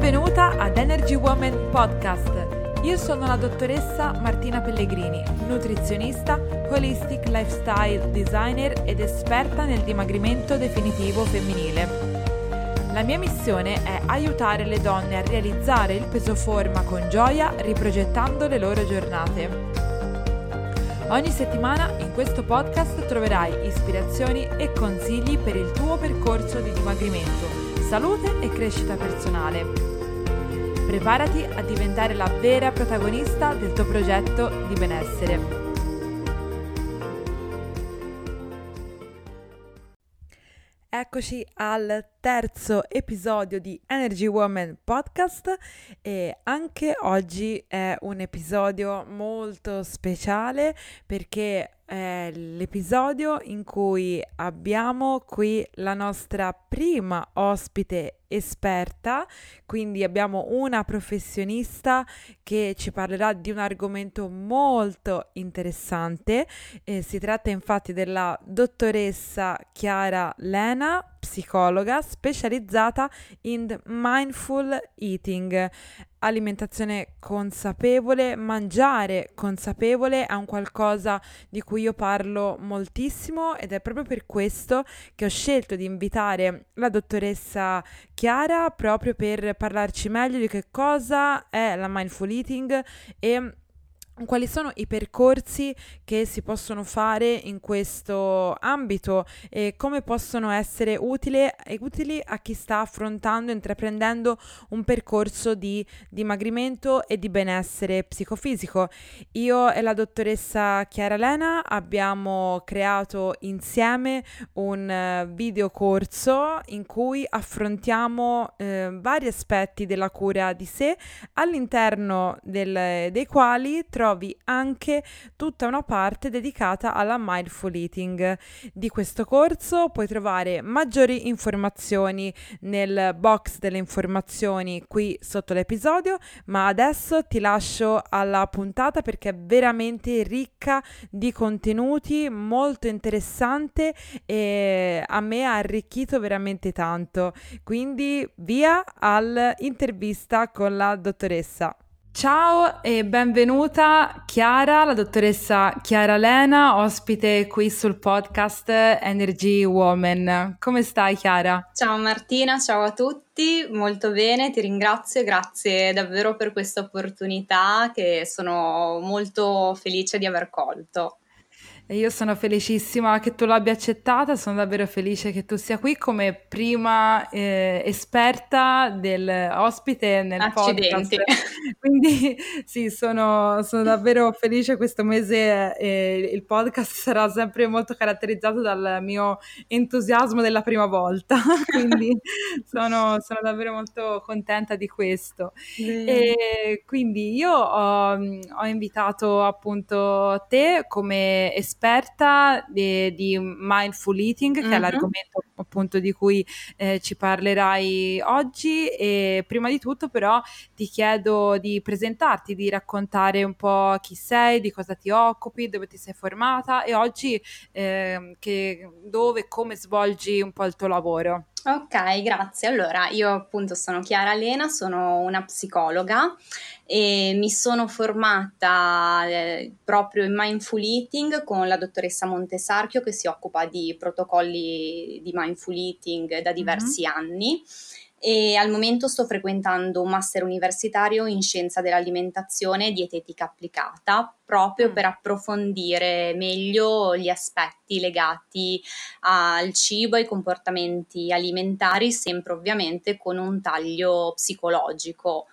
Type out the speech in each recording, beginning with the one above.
Benvenuta ad Energy Woman Podcast. Io sono la dottoressa Martina Pellegrini, nutrizionista, holistic lifestyle designer ed esperta nel dimagrimento definitivo femminile. La mia missione è aiutare le donne a realizzare il peso forma con gioia riprogettando le loro giornate. Ogni settimana in questo podcast troverai ispirazioni e consigli per il tuo percorso di dimagrimento salute e crescita personale. Preparati a diventare la vera protagonista del tuo progetto di benessere. Eccoci al terzo episodio di Energy Woman Podcast e anche oggi è un episodio molto speciale perché è l'episodio in cui abbiamo qui la nostra prima ospite esperta, quindi abbiamo una professionista che ci parlerà di un argomento molto interessante. Eh, si tratta infatti della dottoressa Chiara Lena, psicologa specializzata in mindful eating alimentazione consapevole, mangiare consapevole è un qualcosa di cui io parlo moltissimo ed è proprio per questo che ho scelto di invitare la dottoressa Chiara proprio per parlarci meglio di che cosa è la mindful eating e quali sono i percorsi che si possono fare in questo ambito e come possono essere utili, utili a chi sta affrontando, intraprendendo un percorso di dimagrimento e di benessere psicofisico. Io e la dottoressa Chiara Lena abbiamo creato insieme un eh, video corso in cui affrontiamo eh, vari aspetti della cura di sé all'interno del, dei quali troviamo trovi anche tutta una parte dedicata alla mindful eating. Di questo corso puoi trovare maggiori informazioni nel box delle informazioni qui sotto l'episodio, ma adesso ti lascio alla puntata perché è veramente ricca di contenuti, molto interessante e a me ha arricchito veramente tanto. Quindi via all'intervista con la dottoressa. Ciao e benvenuta Chiara, la dottoressa Chiara Lena, ospite qui sul podcast Energy Woman. Come stai Chiara? Ciao Martina, ciao a tutti, molto bene, ti ringrazio, grazie davvero per questa opportunità che sono molto felice di aver colto. E io sono felicissima che tu l'abbia accettata, sono davvero felice che tu sia qui come prima eh, esperta del ospite nel Accidenti. podcast. Quindi sì, sono, sono, davvero felice questo mese eh, il podcast sarà sempre molto caratterizzato dal mio entusiasmo della prima volta, quindi sono, sono, davvero molto contenta di questo. Mm. E quindi io ho, ho invitato appunto te come esperta esperta di, di mindful eating, che mm-hmm. è l'argomento appunto di cui eh, ci parlerai oggi. E prima di tutto, però, ti chiedo di presentarti, di raccontare un po' chi sei, di cosa ti occupi, dove ti sei formata e oggi eh, che, dove e come svolgi un po' il tuo lavoro. Ok, grazie. Allora, io appunto sono Chiara Lena, sono una psicologa e mi sono formata eh, proprio in mindful eating con la dottoressa Montesarchio che si occupa di protocolli di mindful eating da diversi mm-hmm. anni e al momento sto frequentando un master universitario in scienza dell'alimentazione e dietetica applicata proprio mm. per approfondire meglio gli aspetti legati al cibo e ai comportamenti alimentari, sempre ovviamente con un taglio psicologico.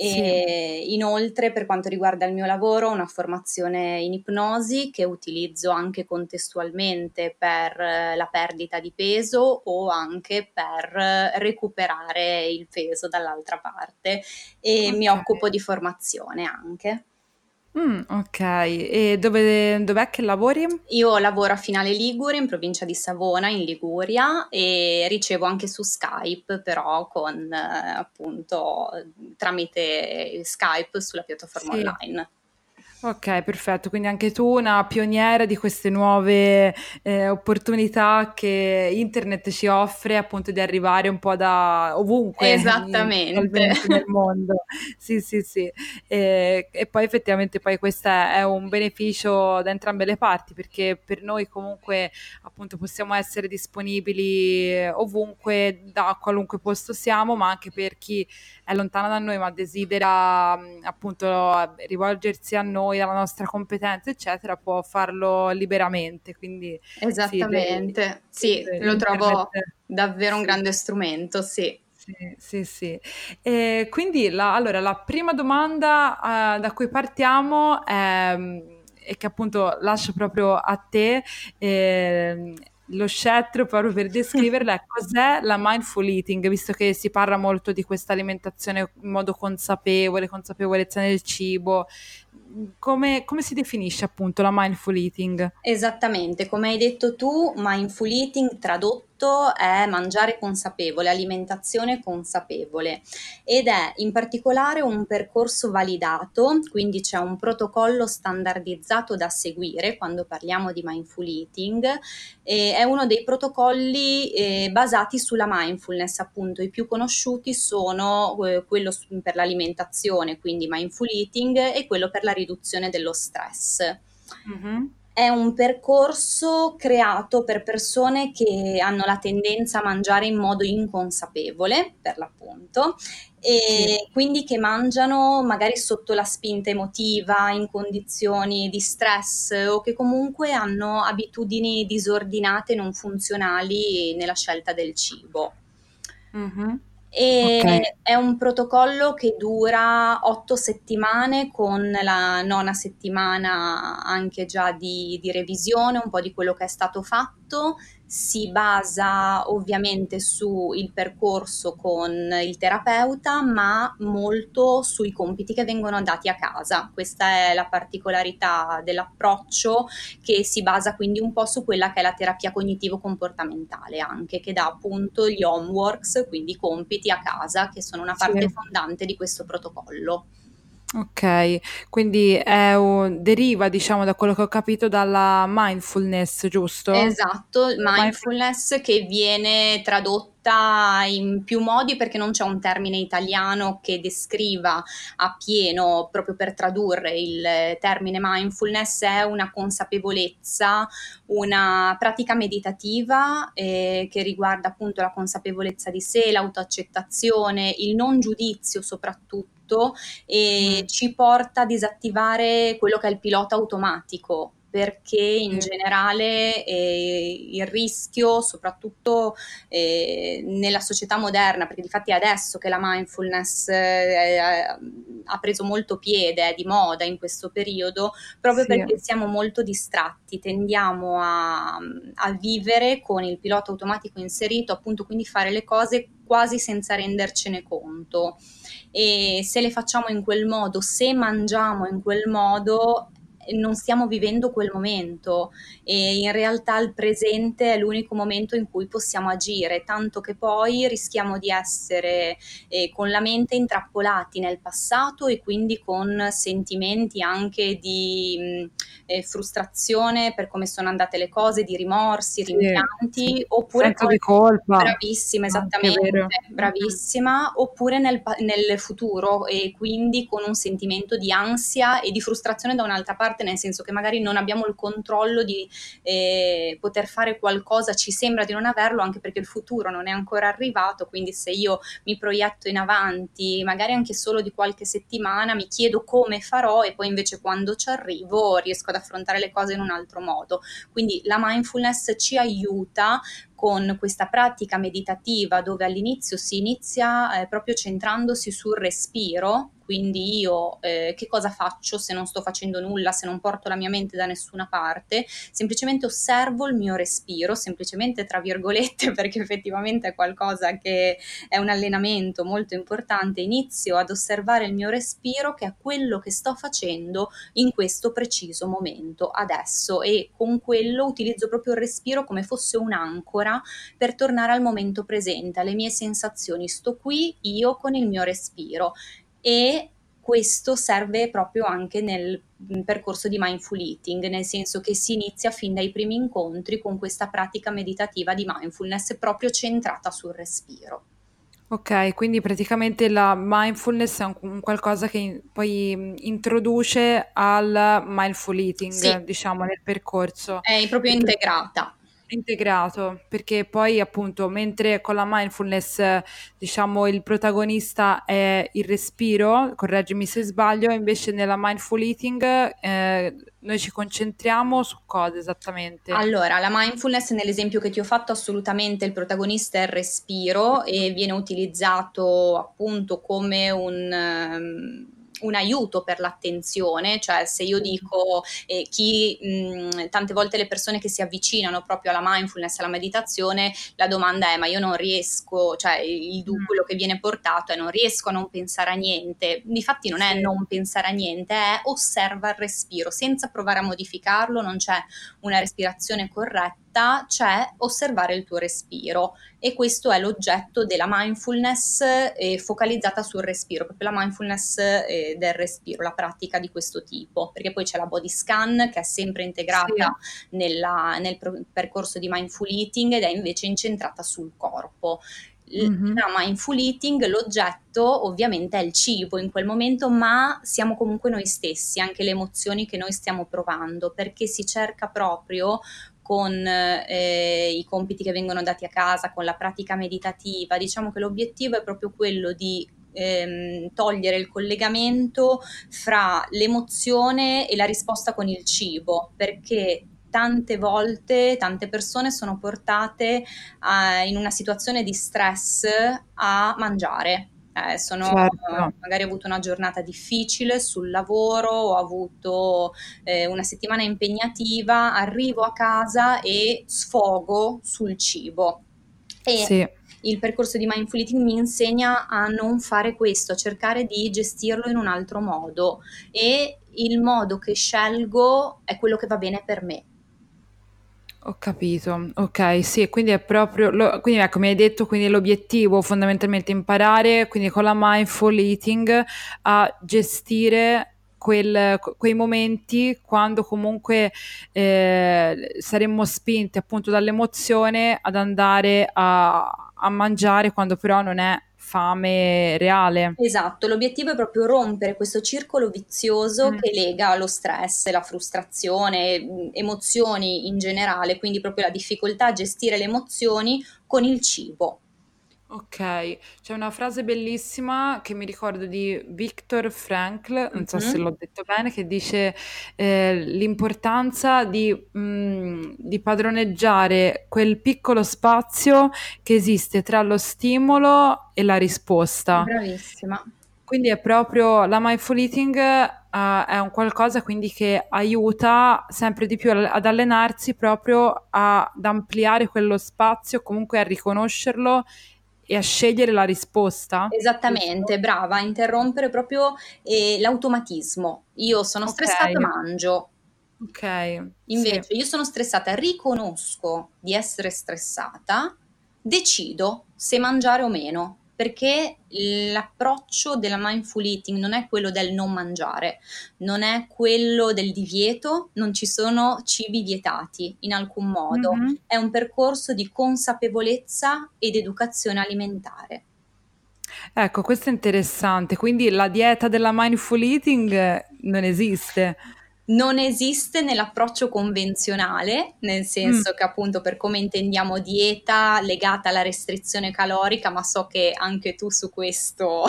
E sì. inoltre, per quanto riguarda il mio lavoro, ho una formazione in ipnosi che utilizzo anche contestualmente per la perdita di peso o anche per recuperare il peso dall'altra parte e okay. mi occupo di formazione anche. Mm, ok, e dove, dov'è che lavori? Io lavoro a Finale Ligure in provincia di Savona in Liguria e ricevo anche su Skype però con eh, appunto tramite Skype sulla piattaforma sì. online. Ok, perfetto. Quindi anche tu una pioniera di queste nuove eh, opportunità che internet ci offre, appunto di arrivare un po' da ovunque Esattamente. nel mondo. Sì, sì, sì. E, e poi effettivamente poi questo è un beneficio da entrambe le parti, perché per noi comunque appunto possiamo essere disponibili ovunque, da qualunque posto siamo, ma anche per chi è lontano da noi ma desidera appunto rivolgersi a noi noi, alla nostra competenza, eccetera, può farlo liberamente. Quindi, Esattamente, sì, sì lo trovo davvero un grande strumento, sì. Sì, sì, sì. E quindi la, allora, la prima domanda uh, da cui partiamo è, e che appunto lascio proprio a te. Eh, lo scettro proprio per descriverla è cos'è la mindful eating, visto che si parla molto di questa alimentazione in modo consapevole, consapevolezza nel cibo, come, come, si definisce appunto la mindful eating? Esattamente, come hai detto tu, mindful eating tradotto è mangiare consapevole, alimentazione consapevole ed è in particolare un percorso validato, quindi c'è un protocollo standardizzato da seguire quando parliamo di mindful eating, è uno dei protocolli eh, basati sulla mindfulness, appunto i più conosciuti sono eh, quello per l'alimentazione, quindi mindful eating e quello per la riduzione dello stress. Mm-hmm. È un percorso creato per persone che hanno la tendenza a mangiare in modo inconsapevole, per l'appunto, e sì. quindi che mangiano magari sotto la spinta emotiva, in condizioni di stress o che comunque hanno abitudini disordinate non funzionali nella scelta del cibo. Mm-hmm. E okay. è un protocollo che dura otto settimane con la nona settimana anche già di, di revisione, un po' di quello che è stato fatto si basa ovviamente sul percorso con il terapeuta, ma molto sui compiti che vengono dati a casa. Questa è la particolarità dell'approccio che si basa quindi un po' su quella che è la terapia cognitivo-comportamentale anche, che dà appunto gli homeworks, quindi compiti a casa, che sono una parte sì. fondante di questo protocollo. Ok, quindi un, deriva, diciamo, da quello che ho capito, dalla mindfulness, giusto? Esatto, mindfulness che viene tradotta in più modi perché non c'è un termine italiano che descriva a pieno, proprio per tradurre il termine mindfulness, è una consapevolezza, una pratica meditativa eh, che riguarda appunto la consapevolezza di sé, l'autoaccettazione, il non giudizio soprattutto tutto e mm. ci porta a disattivare quello che è il pilota automatico perché in generale eh, il rischio, soprattutto eh, nella società moderna, perché difatti è adesso che la mindfulness eh, ha preso molto piede, è di moda in questo periodo, proprio sì. perché siamo molto distratti, tendiamo a, a vivere con il pilota automatico inserito, appunto quindi fare le cose quasi senza rendercene conto e se le facciamo in quel modo, se mangiamo in quel modo, non stiamo vivendo quel momento. E in realtà il presente è l'unico momento in cui possiamo agire, tanto che poi rischiamo di essere eh, con la mente intrappolati nel passato e quindi con sentimenti anche di eh, frustrazione per come sono andate le cose, di rimorsi, rimpianti, sì, oppure senso di colpa. Bravissima, esattamente, bravissima, oppure nel, nel futuro e quindi con un sentimento di ansia e di frustrazione da un'altra parte parte, nel senso che magari non abbiamo il controllo di eh, poter fare qualcosa, ci sembra di non averlo anche perché il futuro non è ancora arrivato, quindi se io mi proietto in avanti, magari anche solo di qualche settimana, mi chiedo come farò e poi invece quando ci arrivo riesco ad affrontare le cose in un altro modo. Quindi la mindfulness ci aiuta con questa pratica meditativa dove all'inizio si inizia eh, proprio centrandosi sul respiro, quindi io eh, che cosa faccio se non sto facendo nulla, se non porto la mia mente da nessuna parte, semplicemente osservo il mio respiro, semplicemente tra virgolette perché effettivamente è qualcosa che è un allenamento molto importante, inizio ad osservare il mio respiro che è quello che sto facendo in questo preciso momento, adesso. E con quello utilizzo proprio il respiro come fosse un'ancora per tornare al momento presente, alle mie sensazioni, sto qui io con il mio respiro e questo serve proprio anche nel percorso di mindful eating, nel senso che si inizia fin dai primi incontri con questa pratica meditativa di mindfulness proprio centrata sul respiro. Ok, quindi praticamente la mindfulness è un, un qualcosa che in, poi introduce al mindful eating, sì. diciamo, nel percorso. È proprio integrata integrato perché poi appunto mentre con la mindfulness diciamo il protagonista è il respiro correggimi se sbaglio invece nella mindful eating eh, noi ci concentriamo su cosa esattamente? Allora la mindfulness nell'esempio che ti ho fatto assolutamente il protagonista è il respiro e viene utilizzato appunto come un um, un aiuto per l'attenzione, cioè se io dico eh, chi mh, tante volte le persone che si avvicinano proprio alla mindfulness, alla meditazione, la domanda è ma io non riesco, cioè il, mm. quello che viene portato è non riesco a non pensare a niente, difatti non è non pensare a niente, è osserva il respiro, senza provare a modificarlo, non c'è una respirazione corretta realtà c'è osservare il tuo respiro e questo è l'oggetto della mindfulness eh, focalizzata sul respiro, proprio la mindfulness eh, del respiro, la pratica di questo tipo, perché poi c'è la body scan che è sempre integrata sì. nella, nel pro- percorso di mindful eating ed è invece incentrata sul corpo. Mm-hmm. La mindful eating, l'oggetto ovviamente è il cibo in quel momento, ma siamo comunque noi stessi, anche le emozioni che noi stiamo provando, perché si cerca proprio con eh, i compiti che vengono dati a casa, con la pratica meditativa, diciamo che l'obiettivo è proprio quello di ehm, togliere il collegamento fra l'emozione e la risposta con il cibo, perché tante volte tante persone sono portate a, in una situazione di stress a mangiare eh, sono certo. magari ho avuto una giornata difficile sul lavoro, ho avuto eh, una settimana impegnativa, arrivo a casa e sfogo sul cibo. E sì. il percorso di mindful eating mi insegna a non fare questo, a cercare di gestirlo in un altro modo e il modo che scelgo è quello che va bene per me. Ho capito, ok, sì, quindi è proprio, lo, quindi ecco, mi hai detto, quindi l'obiettivo fondamentalmente imparare, quindi con la mindful eating, a gestire quel, quei momenti quando comunque eh, saremmo spinti appunto dall'emozione ad andare a, a mangiare quando però non è fame reale. Esatto, l'obiettivo è proprio rompere questo circolo vizioso mm. che lega lo stress, la frustrazione, mm, emozioni in generale, quindi proprio la difficoltà a gestire le emozioni con il cibo. Ok, c'è una frase bellissima che mi ricordo di Viktor Frankl, non so se l'ho detto bene, che dice eh, l'importanza di, mh, mm, di padroneggiare quel piccolo spazio che esiste tra lo stimolo e la risposta. Bravissima. Quindi è proprio la mindful eating uh, è un qualcosa quindi che aiuta sempre di più ad allenarsi proprio ad ampliare quello spazio, comunque a riconoscerlo e a scegliere la risposta. Esattamente, brava, a interrompere proprio eh, l'automatismo. Io sono okay. stressata, mangio. Ok. Invece sì. io sono stressata, riconosco di essere stressata, decido se mangiare o meno perché l'approccio della mindful eating non è quello del non mangiare, non è quello del divieto, non ci sono cibi vietati in alcun modo, mm-hmm. è un percorso di consapevolezza ed educazione alimentare. Ecco, questo è interessante, quindi la dieta della mindful eating non esiste non esiste nell'approccio convenzionale, nel senso mm. che appunto per come intendiamo dieta legata alla restrizione calorica, ma so che anche tu su questo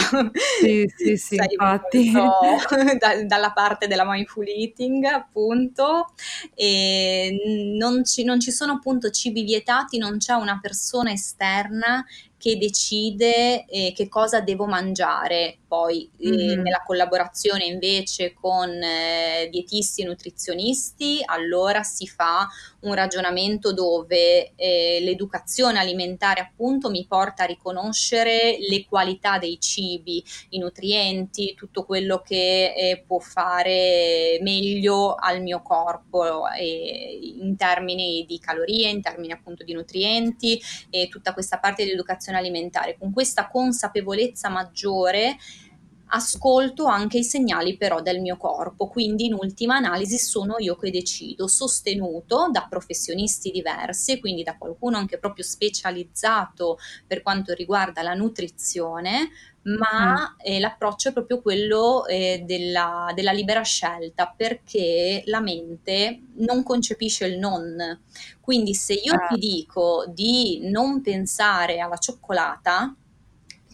sì, sì, sì, infatti. da, dalla parte della mindful eating, appunto, e non ci, non ci sono appunto cibi vietati, non c'è una persona esterna che decide eh, che cosa devo mangiare. Poi mm-hmm. eh, nella collaborazione invece con eh, dietisti e nutrizionisti, allora si fa un ragionamento dove eh, l'educazione alimentare appunto mi porta a riconoscere le qualità dei cibi, i nutrienti, tutto quello che eh, può fare meglio al mio corpo in termini di calorie, in termini appunto di nutrienti e tutta questa parte di educazione alimentare. Con questa consapevolezza maggiore ascolto anche i segnali però del mio corpo, quindi in ultima analisi sono io che decido, sostenuto da professionisti diversi, quindi da qualcuno anche proprio specializzato per quanto riguarda la nutrizione, ma mm. eh, l'approccio è proprio quello eh, della, della, libera scelta perché la mente non concepisce il non. Quindi se io ah. ti dico di non pensare alla cioccolata,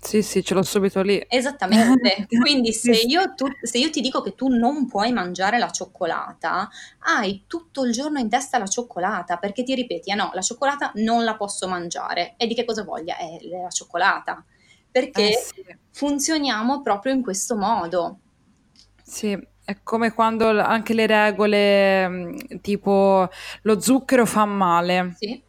sì, sì, ce l'ho subito lì. Esattamente. Quindi se io, tu, se io, ti dico che tu non puoi mangiare la cioccolata, hai tutto il giorno in testa la cioccolata perché ti ripeti, ah no, la cioccolata non la posso mangiare. E di che cosa voglia? È la cioccolata. Perché eh sì. funzioniamo proprio in questo modo. Sì, è come quando anche le regole mm, tipo lo zucchero fa male. Sì.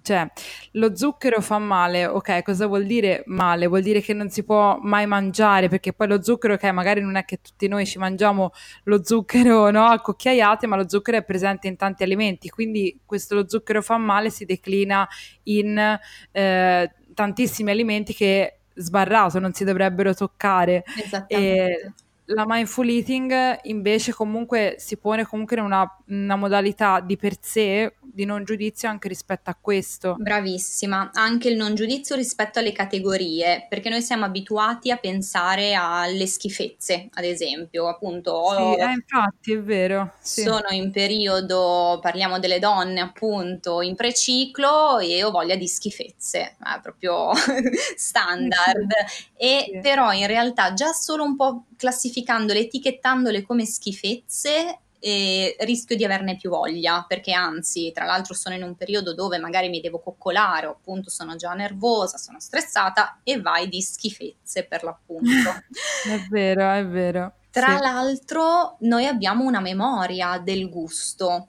Cioè, lo zucchero fa male, ok, cosa vuol dire male? Vuol dire che non si può mai mangiare, perché poi lo zucchero, ok, magari non è che tutti noi ci mangiamo lo zucchero, no, a cucchiaiate, ma lo zucchero è presente in tanti alimenti, quindi questo lo zucchero fa male si declina in eh, tantissimi alimenti che sbarrato non si dovrebbero toccare. Esattamente. E la mindful eating invece comunque si pone comunque in una, una modalità di per sé di non giudizio anche rispetto a questo. Bravissima, anche il non giudizio rispetto alle categorie, perché noi siamo abituati a pensare alle schifezze, ad esempio, appunto. Sì, eh, infatti è vero. Sì. Sono in periodo, parliamo delle donne, appunto, in preciclo e ho voglia di schifezze, è proprio standard. Sì. E sì. però in realtà già solo un po' classificandole, etichettandole come schifezze rischio di averne più voglia, perché anzi, tra l'altro sono in un periodo dove magari mi devo coccolare o appunto sono già nervosa, sono stressata e vai di schifezze per l'appunto. è vero, è vero. Tra sì. l'altro noi abbiamo una memoria del gusto,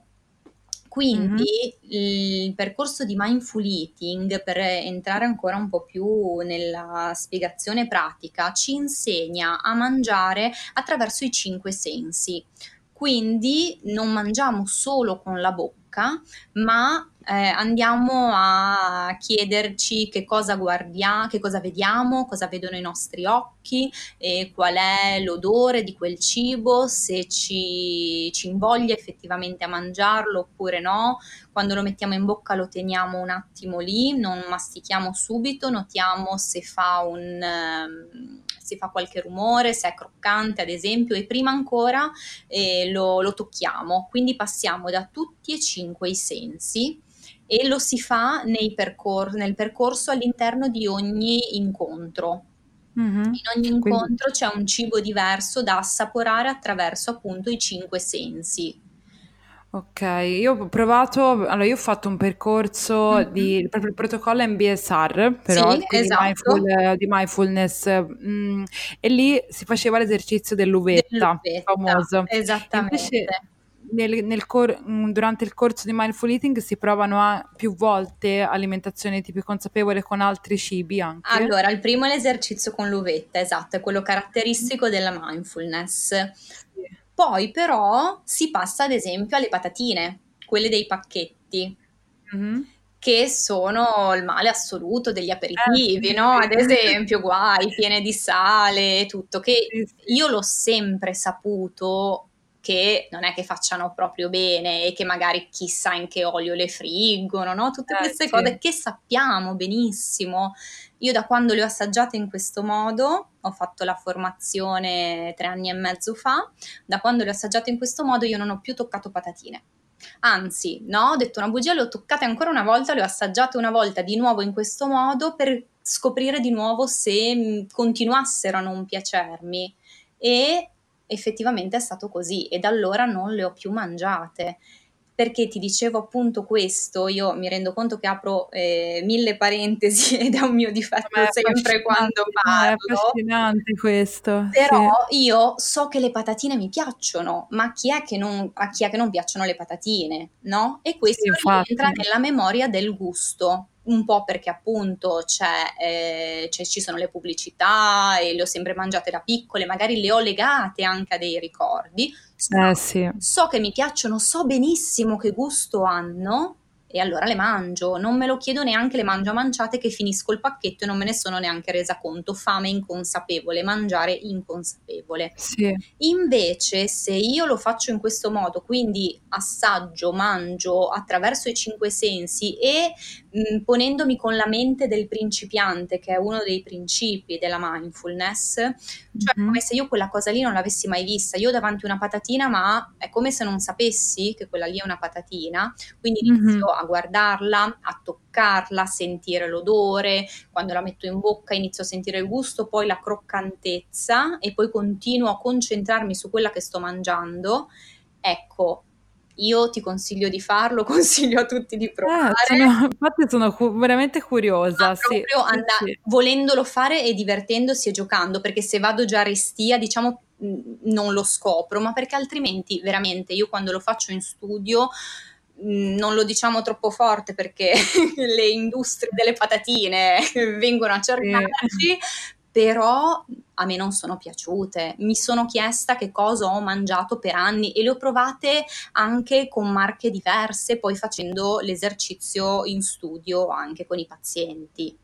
quindi mm-hmm. il percorso di mindful eating, per entrare ancora un po' più nella spiegazione pratica, ci insegna a mangiare attraverso i cinque sensi. Quindi non mangiamo solo con la bocca, ma eh, andiamo a chiederci che cosa guardiamo, che cosa vediamo, cosa vedono i nostri occhi, e qual è l'odore di quel cibo, se ci, ci invoglia effettivamente a mangiarlo oppure no. Quando lo mettiamo in bocca lo teniamo un attimo lì, non mastichiamo subito, notiamo se fa un... Um, se fa qualche rumore, se è croccante ad esempio e prima ancora eh, lo, lo tocchiamo. Quindi passiamo da tutti e cinque i sensi e lo si fa percor- nel percorso all'interno di ogni incontro. Mm-hmm. In ogni incontro Quindi... c'è un cibo diverso da assaporare attraverso appunto i cinque sensi. Ok, io ho provato, allora io ho fatto un percorso mm-hmm. di, proprio il protocollo MBSR, però sì, esatto. mindful, di mindfulness, mm, e lì si faceva l'esercizio dell'uvetta, dell'uvetta famoso. Esattamente. Invece, nel, nel cor- mm, durante il corso di mindful eating si provano a, più volte alimentazione più consapevole con altri cibi anche. Allora, il primo è l'esercizio con l'uvetta, esatto, è quello caratteristico della mindfulness. Poi però si passa ad esempio alle patatine, quelle dei pacchetti. Mm-hmm che sono il male assoluto degli aperitivi, eh, no? Ad esempio, guai, piene di sale e tutto, che io l'ho sempre saputo che non è che facciano proprio bene e che magari chissà in che olio le friggono, no? Tutte eh, queste sì. cose che sappiamo benissimo. Io da quando le ho assaggiate in questo modo, ho fatto la formazione tre anni e mezzo fa, da quando le ho assaggiate in questo modo io non ho più toccato patatine. Anzi, no, ho detto una bugia, le ho toccate ancora una volta, le ho assaggiate una volta di nuovo in questo modo per scoprire di nuovo se mm, continuassero a non piacermi. E effettivamente è stato così e da allora non le ho più mangiate. Perché ti dicevo appunto questo, io mi rendo conto che apro eh, mille parentesi ed è un mio difetto sempre quando parlo. È affascinante questo. Però sì. io so che le patatine mi piacciono, ma chi è che non, a chi è che non piacciono le patatine, no? E questo sì, rientra nella memoria del gusto un po' perché appunto c'è, eh, c'è, ci sono le pubblicità e le ho sempre mangiate da piccole, magari le ho legate anche a dei ricordi. So, eh, sì. so che mi piacciono, so benissimo che gusto hanno, e allora le mangio, non me lo chiedo neanche, le mangio a manciate che finisco il pacchetto e non me ne sono neanche resa conto, fame inconsapevole, mangiare inconsapevole. Sì. Invece se io lo faccio in questo modo, quindi assaggio, mangio attraverso i cinque sensi e mh, ponendomi con la mente del principiante, che è uno dei principi della mindfulness, cioè mm-hmm. come se io quella cosa lì non l'avessi mai vista, io davanti una patatina, ma è come se non sapessi che quella lì è una patatina, quindi inizio mm-hmm a guardarla, a toccarla, a sentire l'odore, quando la metto in bocca inizio a sentire il gusto, poi la croccantezza e poi continuo a concentrarmi su quella che sto mangiando. Ecco, io ti consiglio di farlo, consiglio a tutti di provare. Eh, sono, infatti sono cu- veramente curiosa. sì, proprio sì, and- sì. volendolo fare e divertendosi e giocando, perché se vado già a restia, diciamo non lo scopro, ma perché altrimenti veramente io quando lo faccio in studio non lo diciamo troppo forte perché le industrie delle patatine vengono a cercarci, però a me non sono piaciute. Mi sono chiesta che cosa ho mangiato per anni e le ho provate anche con marche diverse, poi facendo l'esercizio in studio anche con i pazienti.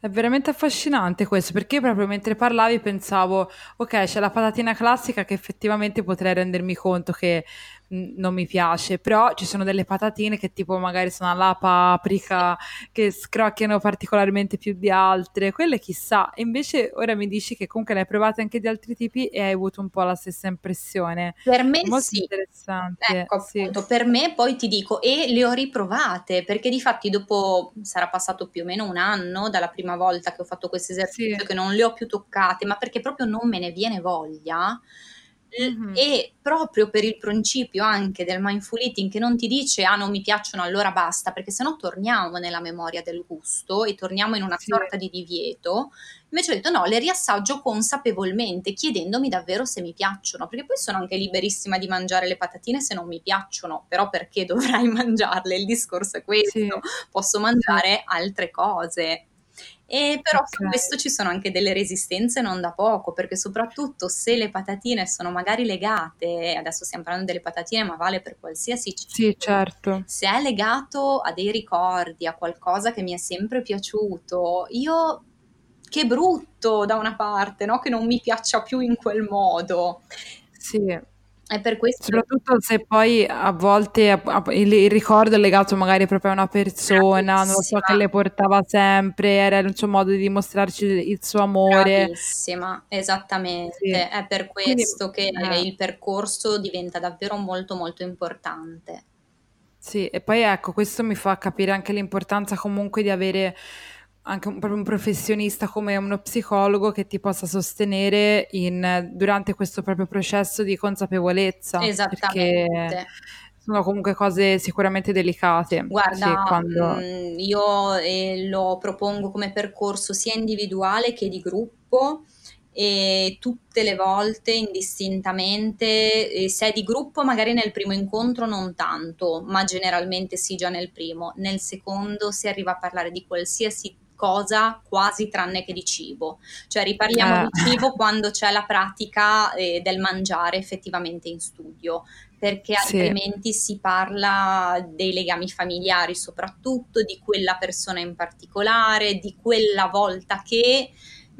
È veramente affascinante questo, perché proprio mentre parlavi pensavo, ok, c'è la patatina classica che effettivamente potrei rendermi conto che non mi piace, però ci sono delle patatine che tipo magari sono alla paprika, che scrocchiano particolarmente più di altre, quelle chissà. E invece ora mi dici che comunque le hai provate anche di altri tipi e hai avuto un po' la stessa impressione. Per me Molto sì. interessante. Ecco, sì. appunto, per me poi ti dico, e le ho riprovate, perché di fatti dopo sarà passato più o meno un anno dalla prima volta che ho fatto questo esercizio, sì. che non le ho più toccate, ma perché proprio non me ne viene voglia Mm-hmm. E proprio per il principio anche del mindful eating che non ti dice ah non mi piacciono allora basta, perché sennò torniamo nella memoria del gusto e torniamo in una sì. sorta di divieto. Invece ho detto no, le riassaggio consapevolmente, chiedendomi davvero se mi piacciono, perché poi sono anche liberissima di mangiare le patatine se non mi piacciono, però perché dovrai mangiarle? Il discorso è questo, sì. posso mangiare altre cose e però okay. su questo ci sono anche delle resistenze non da poco, perché soprattutto se le patatine sono magari legate, adesso stiamo parlando delle patatine, ma vale per qualsiasi cibo. Sì, certo. Se è legato a dei ricordi, a qualcosa che mi è sempre piaciuto, io che brutto da una parte, no? Che non mi piaccia più in quel modo. Sì. È per questo Soprattutto se poi a volte il, il ricordo è legato magari proprio a una persona, Bravissima. non lo so, che le portava sempre, era il suo modo di dimostrarci il suo amore. Bravissima, esattamente. Sì. È per questo Quindi, che eh. il percorso diventa davvero molto molto importante. Sì, e poi ecco, questo mi fa capire anche l'importanza comunque di avere anche un, proprio un professionista come uno psicologo che ti possa sostenere in, durante questo proprio processo di consapevolezza. Esattamente. Sono comunque cose sicuramente delicate. Guarda, sì, quando... mm, io eh, lo propongo come percorso sia individuale che di gruppo e tutte le volte indistintamente, se è di gruppo magari nel primo incontro non tanto, ma generalmente sì già nel primo, nel secondo si arriva a parlare di qualsiasi cosa quasi tranne che di cibo. Cioè riparliamo eh. di cibo quando c'è la pratica eh, del mangiare effettivamente in studio, perché sì. altrimenti si parla dei legami familiari soprattutto, di quella persona in particolare, di quella volta che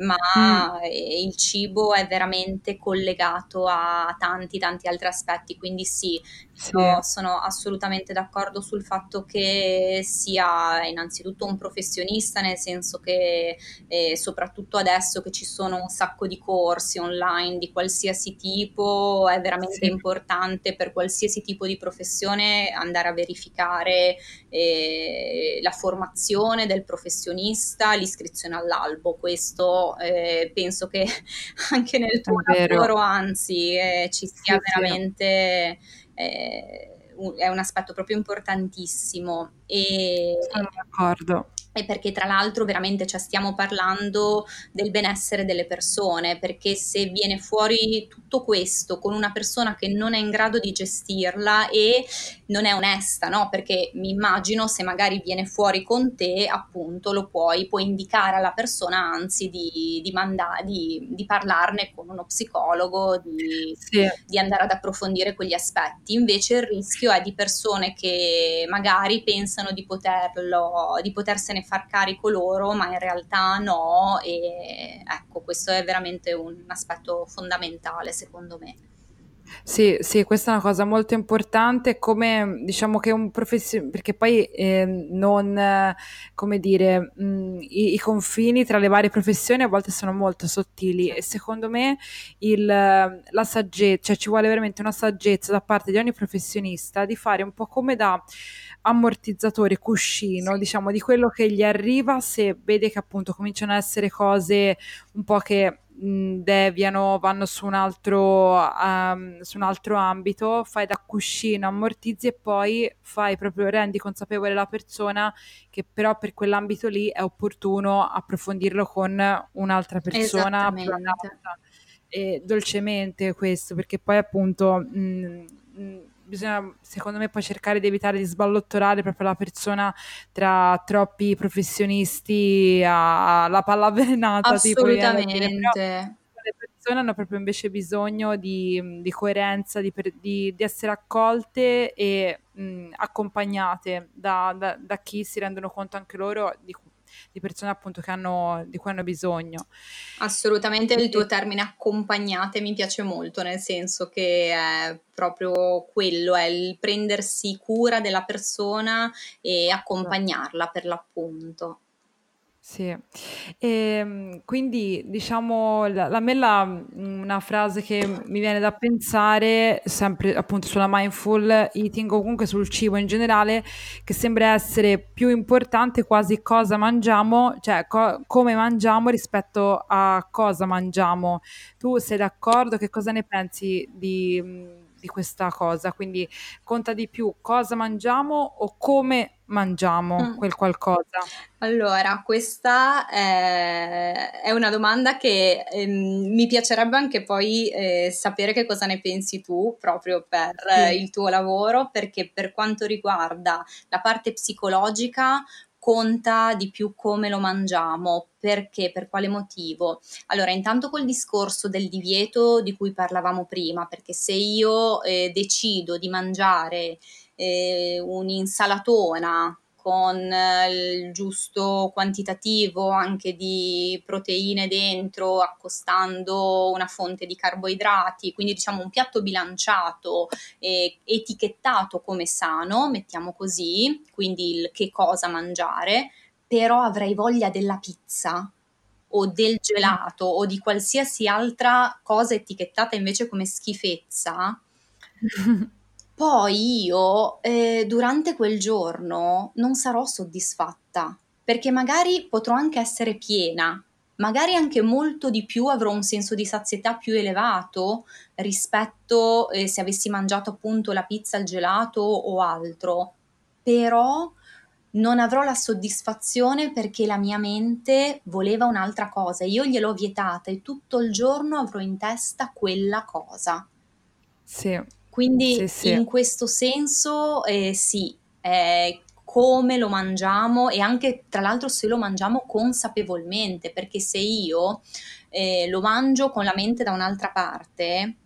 ma mm. il cibo è veramente collegato a tanti tanti altri aspetti, quindi sì, sì. sono assolutamente d'accordo sul fatto che sia innanzitutto un professionista, nel senso che eh, soprattutto adesso che ci sono un sacco di corsi online di qualsiasi tipo, è veramente sì. importante per qualsiasi tipo di professione andare a verificare eh, la formazione del professionista, l'iscrizione all'albo. Questo eh, penso che anche nel tuo lavoro, anzi, eh, ci sia sì, veramente... Eh, un, è un aspetto proprio importantissimo. E, Sono d'accordo. e perché tra l'altro veramente cioè, stiamo parlando del benessere delle persone, perché se viene fuori tutto questo con una persona che non è in grado di gestirla e non è onesta, no? Perché mi immagino se magari viene fuori con te, appunto, lo puoi, puoi indicare alla persona, anzi, di, di, manda- di, di parlarne con uno psicologo, di, sì. di andare ad approfondire quegli aspetti. Invece il rischio è di persone che magari pensano di poterlo, di potersene far carico loro, ma in realtà no, e ecco, questo è veramente un aspetto fondamentale secondo me. Sì, sì, questa è una cosa molto importante, come diciamo che un professionista, perché poi eh, non, eh, come dire, mh, i, i, confini tra le varie professioni a volte sono molto sottili e secondo me il, la saggezza, cioè ci vuole veramente una saggezza da parte di ogni professionista di fare un po' come da ammortizzatore, cuscino, sì. diciamo, di quello che gli arriva se vede che appunto cominciano a essere cose un po' che deviano, vanno su un, altro, um, su un altro ambito, fai da cuscino, ammortizzi e poi fai proprio, rendi consapevole la persona che però per quell'ambito lì è opportuno approfondirlo con un'altra persona. E dolcemente questo, perché poi appunto... Mh, mh, bisogna secondo me poi cercare di evitare di sballottorare proprio la persona tra troppi professionisti alla palla avvelenata. Assolutamente. Tipo, le persone hanno proprio invece bisogno di, di coerenza, di, di, di, essere accolte e mh, accompagnate da, da, da, chi si rendono conto anche loro di di persone appunto che hanno, di cui hanno bisogno. Assolutamente il tuo termine accompagnate mi piace molto, nel senso che è proprio quello, è il prendersi cura della persona e accompagnarla per l'appunto. Sì, ehm, quindi diciamo la, la me la, una frase che mi viene da pensare sempre appunto sulla mindful eating o comunque sul cibo in generale che sembra essere più importante quasi cosa mangiamo, cioè co- come mangiamo rispetto a cosa mangiamo. Tu sei d'accordo? Che cosa ne pensi di di questa cosa, quindi conta di più cosa mangiamo o come mangiamo mm. quel qualcosa? Allora, questa è, è una domanda che ehm, mi piacerebbe anche poi eh, sapere che cosa ne pensi tu proprio per sì. il tuo lavoro, perché per quanto riguarda la parte psicologica conta di più come lo mangiamo. Perché? Per quale motivo? Allora, intanto col discorso del divieto di cui parlavamo prima, perché se io eh, decido di mangiare eh, un'insalatona con eh, il giusto quantitativo anche di proteine dentro, accostando una fonte di carboidrati, quindi diciamo un piatto bilanciato e etichettato come sano, mettiamo così, quindi il che cosa mangiare, però avrei voglia della pizza o del gelato o di qualsiasi altra cosa etichettata invece come schifezza. Poi io eh, durante quel giorno non sarò soddisfatta perché magari potrò anche essere piena, magari anche molto di più avrò un senso di sazietà più elevato rispetto eh, se avessi mangiato appunto la pizza, il gelato o altro, però non avrò la soddisfazione perché la mia mente voleva un'altra cosa, io gliel'ho vietata e tutto il giorno avrò in testa quella cosa. Sì. Quindi sì, sì. in questo senso eh, sì, eh, come lo mangiamo e anche tra l'altro se lo mangiamo consapevolmente, perché se io eh, lo mangio con la mente da un'altra parte,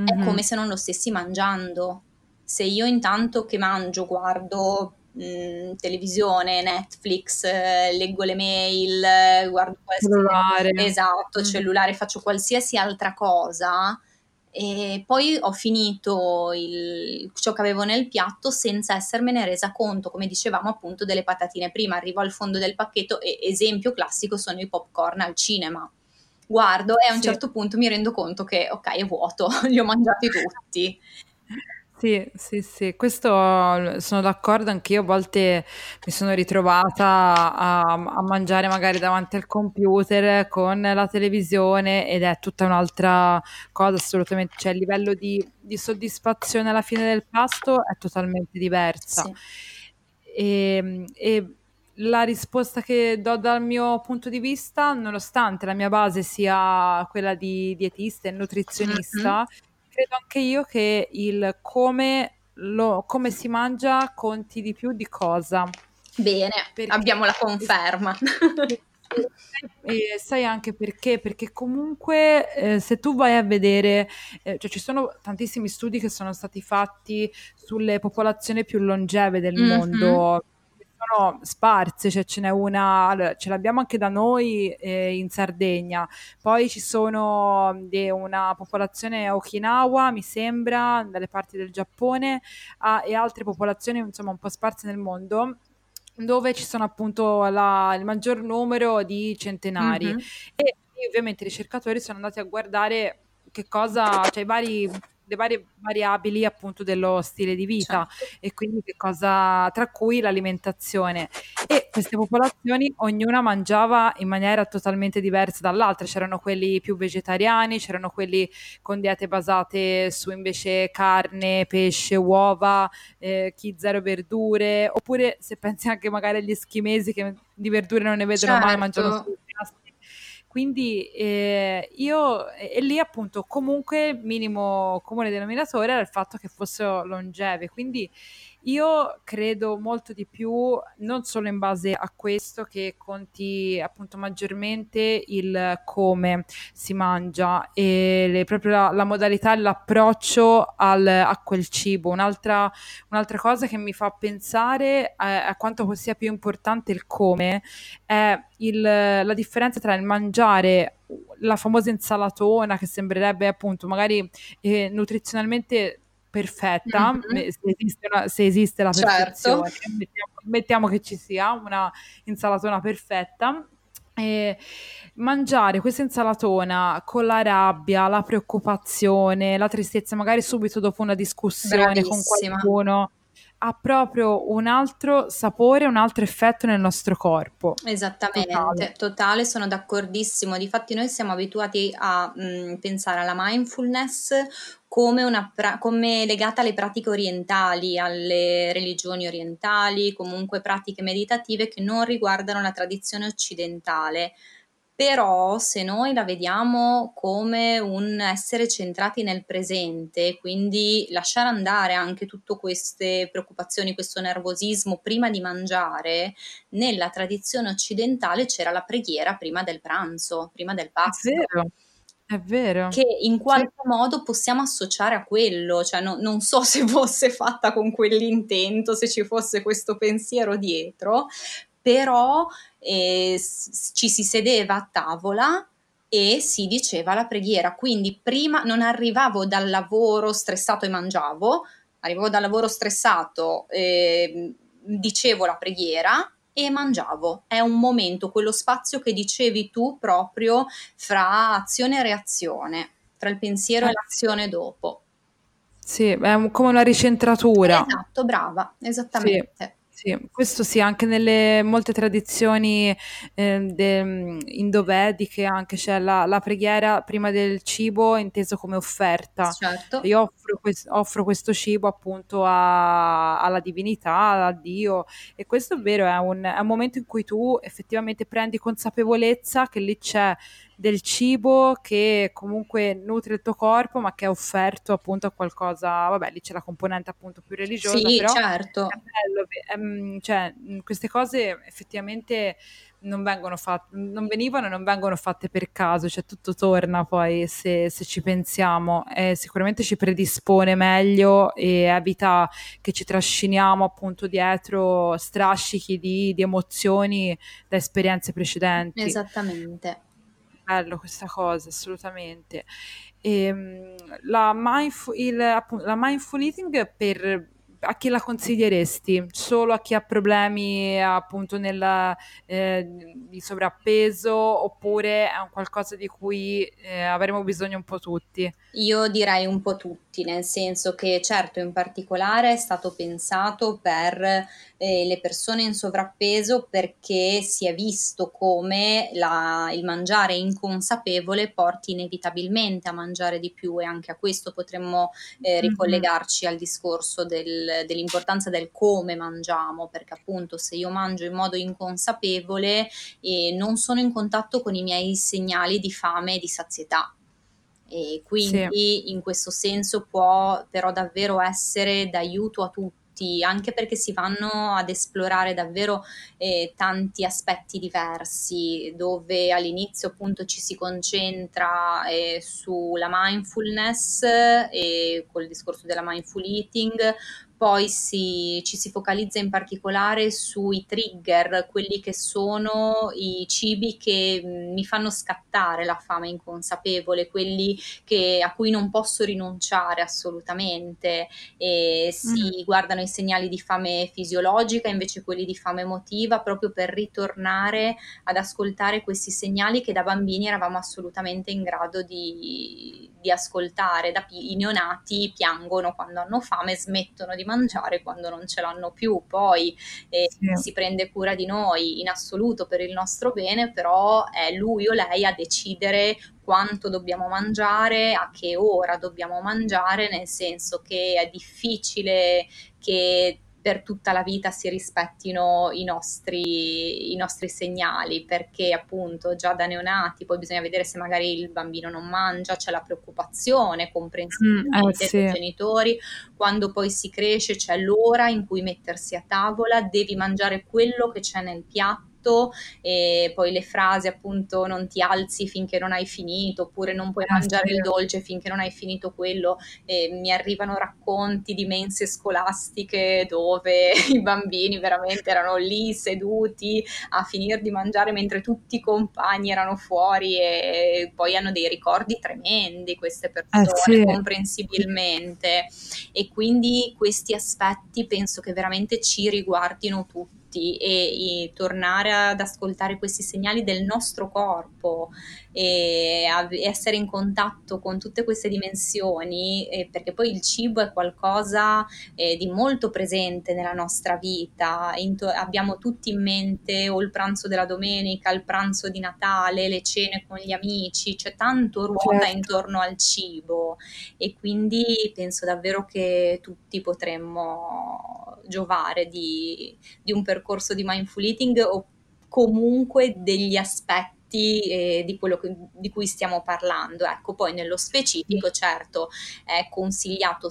mm-hmm. è come se non lo stessi mangiando. Se io intanto che mangio guardo mh, televisione, Netflix, eh, leggo le mail, guardo cellulare. Esatto, mm. cellulare, faccio qualsiasi altra cosa, e poi ho finito il, ciò che avevo nel piatto senza essermene resa conto, come dicevamo appunto delle patatine prima, arrivo al fondo del pacchetto e esempio classico sono i popcorn al cinema. Guardo e a un sì. certo punto mi rendo conto che ok è vuoto, li ho mangiati tutti. Sì, sì, sì, questo sono d'accordo, anch'io a volte mi sono ritrovata a, a mangiare magari davanti al computer con la televisione ed è tutta un'altra cosa assolutamente, cioè il livello di, di soddisfazione alla fine del pasto è totalmente diversa. Sì. E, e la risposta che do dal mio punto di vista, nonostante la mia base sia quella di dietista e nutrizionista, mm-hmm. Credo anche io che il come, lo, come si mangia conti di più di cosa. Bene, perché abbiamo la conferma. E sai anche perché? Perché comunque eh, se tu vai a vedere, eh, cioè ci sono tantissimi studi che sono stati fatti sulle popolazioni più longeve del mm-hmm. mondo, sono sparse, cioè ce n'è una, ce l'abbiamo anche da noi eh, in Sardegna, poi ci sono de, una popolazione a Okinawa, mi sembra, dalle parti del Giappone, a, e altre popolazioni insomma un po' sparse nel mondo dove ci sono appunto la, il maggior numero di centenari mm-hmm. e ovviamente i ricercatori sono andati a guardare che cosa, cioè i vari le varie variabili appunto dello stile di vita certo. e quindi che cosa tra cui l'alimentazione e queste popolazioni ognuna mangiava in maniera totalmente diversa dall'altra c'erano quelli più vegetariani c'erano quelli con diete basate su invece carne pesce uova eh, chi zero verdure oppure se pensi anche magari agli eschimesi che di verdure non ne vedono certo. mai mangiano solo quindi eh, io, e lì appunto comunque minimo comune denominatore era il fatto che fossero longeve, quindi io credo molto di più, non solo in base a questo, che conti appunto maggiormente il come si mangia e le, proprio la, la modalità, l'approccio al, a quel cibo. Un'altra, un'altra, cosa che mi fa pensare a, a quanto sia più importante il come è il, la differenza tra il mangiare la famosa insalatona che sembrerebbe appunto magari eh, nutrizionalmente perfetta, mm-hmm. se, esiste una, se, esiste la certo. perfezione, certo. mettiamo, mettiamo, che ci sia una insalatona perfetta. E mangiare questa insalatona con la rabbia, la preoccupazione, la tristezza, magari subito dopo una discussione Bravissima. con qualcuno, ha proprio un altro sapore, un altro effetto nel nostro corpo. Esattamente, totale, totale sono d'accordissimo. Difatti noi siamo abituati a mh, pensare alla mindfulness come, una come legata alle pratiche orientali, alle religioni orientali, comunque pratiche meditative che non riguardano la tradizione occidentale però se noi la vediamo come un essere centrati nel presente, quindi lasciare andare anche tutte queste preoccupazioni, questo nervosismo prima di mangiare, nella tradizione occidentale c'era la preghiera prima del pranzo, prima del pasto. È vero. È vero. Che in qualche cioè... modo possiamo associare a quello, cioè no, non so se fosse fatta con quell'intento, se ci fosse questo pensiero dietro, però eh, ci si sedeva a tavola e si diceva la preghiera. Quindi prima non arrivavo dal lavoro stressato e mangiavo, arrivavo dal lavoro stressato, eh, dicevo la preghiera e mangiavo. È un momento, quello spazio che dicevi tu proprio fra azione e reazione, tra il pensiero e l'azione dopo. Sì, è come una ricentratura. Esatto, brava, esattamente. Sì. Sì, questo sì, anche nelle molte tradizioni eh, de, indovediche anche c'è la, la, preghiera prima del cibo inteso come offerta. Certo. Io offro, quest, offro questo cibo appunto a, alla divinità, a Dio e questo è vero, è un, è un momento in cui tu effettivamente prendi consapevolezza che lì c'è del cibo che comunque nutre il tuo corpo ma che è offerto appunto a qualcosa, vabbè lì c'è la componente appunto più religiosa, sì, però certo. è bello, ehm, cioè queste cose effettivamente non vengono fatte, non venivano e non vengono fatte per caso, cioè tutto torna poi se, se ci pensiamo e sicuramente ci predispone meglio e evita che ci trasciniamo appunto dietro strascichi di, di emozioni da esperienze precedenti. Esattamente bello questa cosa, assolutamente. E, ehm, la, mindful, il, la mindful eating per a chi la consiglieresti? Solo a chi ha problemi appunto nel, eh, di sovrappeso oppure è un qualcosa di cui eh, avremo bisogno un po' tutti? Io direi un po' tutti, nel senso che certo in particolare è stato pensato per eh, le persone in sovrappeso perché si è visto come la, il mangiare inconsapevole porti inevitabilmente a mangiare di più e anche a questo potremmo eh, mm-hmm. ricollegarci mm-hmm. al discorso del, dell'importanza del come mangiamo, perché appunto se io mangio in modo inconsapevole e non sono in contatto con i miei segnali di fame e di sazietà e quindi sì. in questo senso può però davvero essere d'aiuto a tutti anche perché si vanno ad esplorare davvero eh, tanti aspetti diversi, dove all'inizio appunto ci si concentra eh, sulla mindfulness e eh, col discorso della mindful eating, poi si, ci si focalizza in particolare sui trigger, quelli che sono i cibi che mm, mi fanno scattare la fame inconsapevole, quelli che, a cui non posso rinunciare assolutamente. E si mm. guardano i segnali di fame fisiologica invece quelli di fame emotiva, proprio per ritornare ad ascoltare questi segnali che da bambini eravamo assolutamente in grado di, di ascoltare. Da, I neonati piangono quando hanno fame, smettono di mangiare quando non ce l'hanno più, poi eh, sì. si prende cura di noi in assoluto per il nostro bene, però è lui o lei a decidere quanto dobbiamo mangiare, a che ora dobbiamo mangiare, nel senso che è difficile che per tutta la vita si rispettino i nostri, i nostri segnali, perché appunto già da neonati poi bisogna vedere se magari il bambino non mangia, c'è la preoccupazione comprensibilmente mm, eh, sì. dei genitori, quando poi si cresce c'è l'ora in cui mettersi a tavola, devi mangiare quello che c'è nel piatto tutto e poi le frasi appunto non ti alzi finché non hai finito oppure non puoi ah, mangiare il dolce finché non hai finito quello e mi arrivano racconti di mense scolastiche dove i bambini veramente erano lì seduti a finire di mangiare mentre tutti i compagni erano fuori e poi hanno dei ricordi tremendi queste persone eh, sì. comprensibilmente. E quindi questi aspetti penso che veramente ci riguardino tutti tutti e, e, tornare ad ascoltare questi segnali del nostro corpo e essere in contatto con tutte queste dimensioni, eh, perché poi il cibo è qualcosa eh, di molto presente nella nostra vita. Into- abbiamo tutti in mente o il pranzo della domenica, il pranzo di Natale, le cene con gli amici, c'è tanto ruota certo. intorno al cibo e quindi penso davvero che tutti potremmo giovare di, di un percorso di mindful eating o comunque degli aspetti eh, di quello che, di cui stiamo parlando. Ecco, poi nello specifico, certo, è consigliato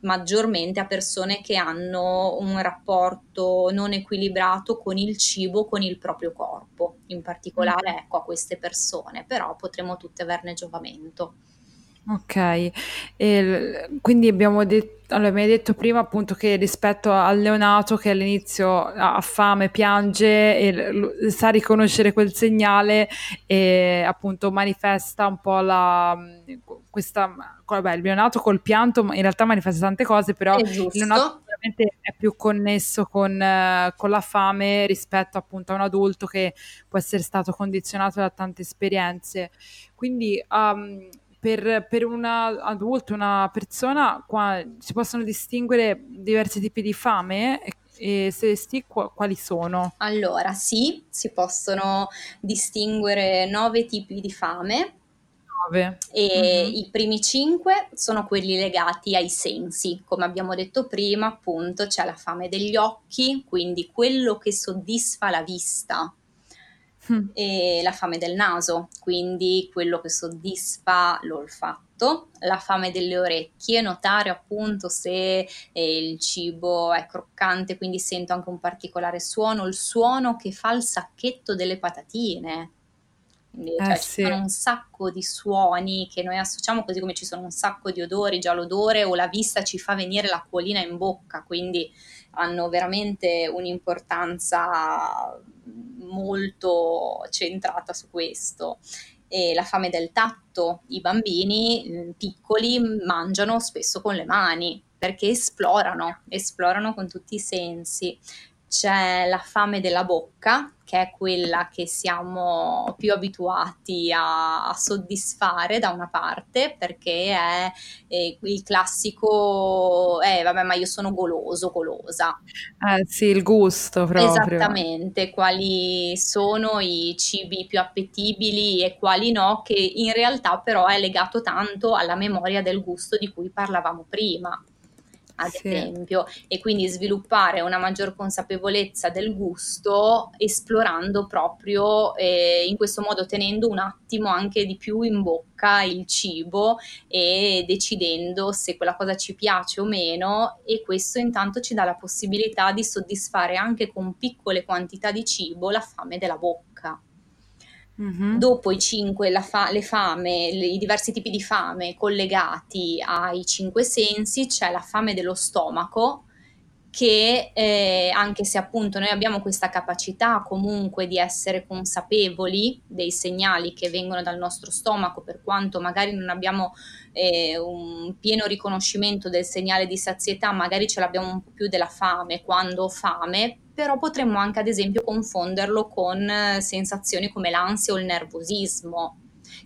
maggiormente a persone che hanno un rapporto non equilibrato con il cibo, con il proprio corpo, in particolare mm. ecco, a queste persone, però potremo tutte averne giovamento. Ok, e quindi abbiamo detto, allora, mi hai detto prima appunto che rispetto al neonato che all'inizio ha fame, piange e sa riconoscere quel segnale e appunto manifesta un po' la, questa, vabbè, il neonato col pianto in realtà manifesta tante cose, però il neonato sicuramente è più connesso con, con, la fame rispetto appunto a un adulto che può essere stato condizionato da tante esperienze. Quindi um, per, per un adulto, una persona, qua si possono distinguere diversi tipi di fame e se sì, quali sono? Allora, sì, si possono distinguere nove tipi di fame. Nove. E mm-hmm. i primi cinque sono quelli legati ai sensi. Come abbiamo detto prima, appunto, c'è la fame degli occhi, quindi quello che soddisfa la vista mm. e la fame del naso, quindi quello che soddisfa l'olfatto, la fame delle orecchie, notare appunto se eh, il cibo è croccante, quindi sento anche un particolare suono, il suono che fa il sacchetto delle patatine. Quindi, eh, cioè, sì. ci sono un sacco di suoni che noi associamo, così come ci sono un sacco di odori, già l'odore o la vista ci fa venire l'acquolina in bocca, quindi hanno veramente un'importanza molto centrata su questo. E la fame del tatto, i bambini mm, piccoli mangiano spesso con le mani perché esplorano, esplorano con tutti i sensi. C'è la fame della bocca, che è quella che siamo più abituati a, a soddisfare da una parte, perché è, è il classico, eh vabbè ma io sono goloso, golosa. Eh sì, il gusto proprio. Esattamente, quali sono i cibi più appetibili e quali no, che in realtà però è legato tanto alla memoria del gusto di cui parlavamo prima ad sì. esempio, e quindi sviluppare una maggior consapevolezza del gusto esplorando proprio eh, in questo modo tenendo un attimo anche di più in bocca il cibo e decidendo se quella cosa ci piace o meno e questo intanto ci dà la possibilità di soddisfare anche con piccole quantità di cibo la fame della bocca. Mm-hmm. Dopo i cinque, fa- le fame, le, i diversi tipi di fame collegati ai cinque sensi, c'è la fame dello stomaco, che eh, anche se appunto noi abbiamo questa capacità comunque di essere consapevoli dei segnali che vengono dal nostro stomaco, per quanto magari non abbiamo eh, un pieno riconoscimento del segnale di sazietà, magari ce l'abbiamo un po' più della fame quando ho fame, però potremmo anche ad esempio confonderlo con eh, sensazioni come l'ansia o il nervosismo.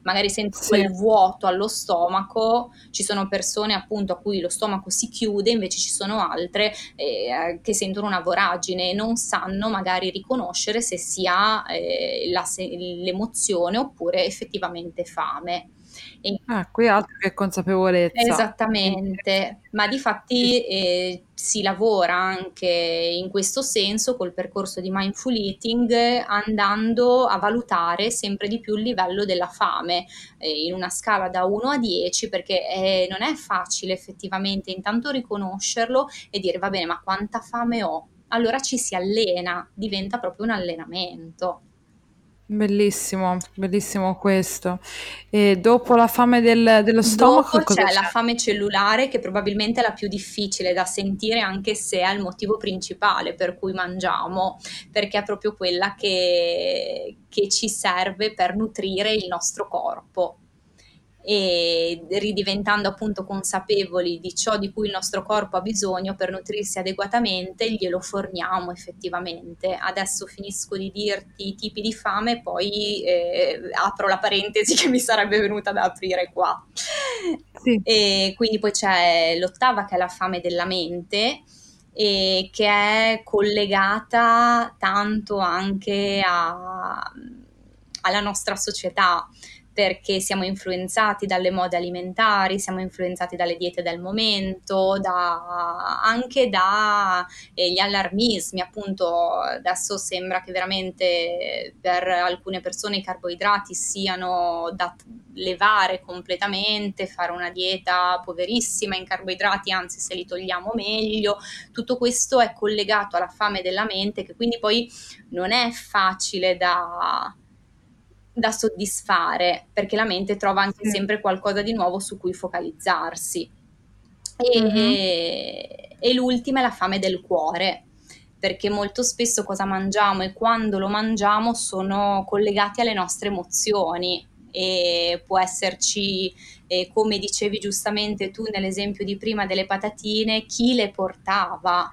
Magari sento sì. quel vuoto allo stomaco, ci sono persone appunto a cui lo stomaco si chiude, invece ci sono altre eh, che sentono una voragine e non sanno magari riconoscere se sia eh, la, l'emozione oppure effettivamente fame. E ah, qui altro che consapevolezza. Esattamente, ma di fatti eh, si lavora anche in questo senso col percorso di mindful eating andando a valutare sempre di più il livello della fame eh, in una scala da 1 a 10 perché eh, non è facile effettivamente intanto riconoscerlo e dire va bene ma quanta fame ho? Allora ci si allena, diventa proprio un allenamento. Bellissimo, bellissimo questo. E dopo la fame del, dello stomaco, dopo c'è, c'è la fame cellulare che probabilmente è la più difficile da sentire, anche se è il motivo principale per cui mangiamo, perché è proprio quella che, che ci serve per nutrire il nostro corpo e ridiventando appunto consapevoli di ciò di cui il nostro corpo ha bisogno per nutrirsi adeguatamente, glielo forniamo effettivamente. Adesso finisco di dirti i tipi di fame, poi eh, apro la parentesi che mi sarebbe venuta da aprire qua. Sì. E quindi poi c'è l'ottava che è la fame della mente e che è collegata tanto anche a, alla nostra società perché siamo influenzati dalle mode alimentari, siamo influenzati dalle diete del momento, da, anche dagli eh, allarmismi, appunto adesso sembra che veramente per alcune persone i carboidrati siano da levare completamente, fare una dieta poverissima in carboidrati, anzi se li togliamo meglio, tutto questo è collegato alla fame della mente che quindi poi non è facile da da soddisfare, perché la mente trova anche sì. sempre qualcosa di nuovo su cui focalizzarsi. E, mm-hmm. e l'ultima è la fame del cuore, perché molto spesso cosa mangiamo e quando lo mangiamo sono collegati alle nostre emozioni e può esserci, eh, come dicevi giustamente tu nell'esempio di prima delle patatine, chi le portava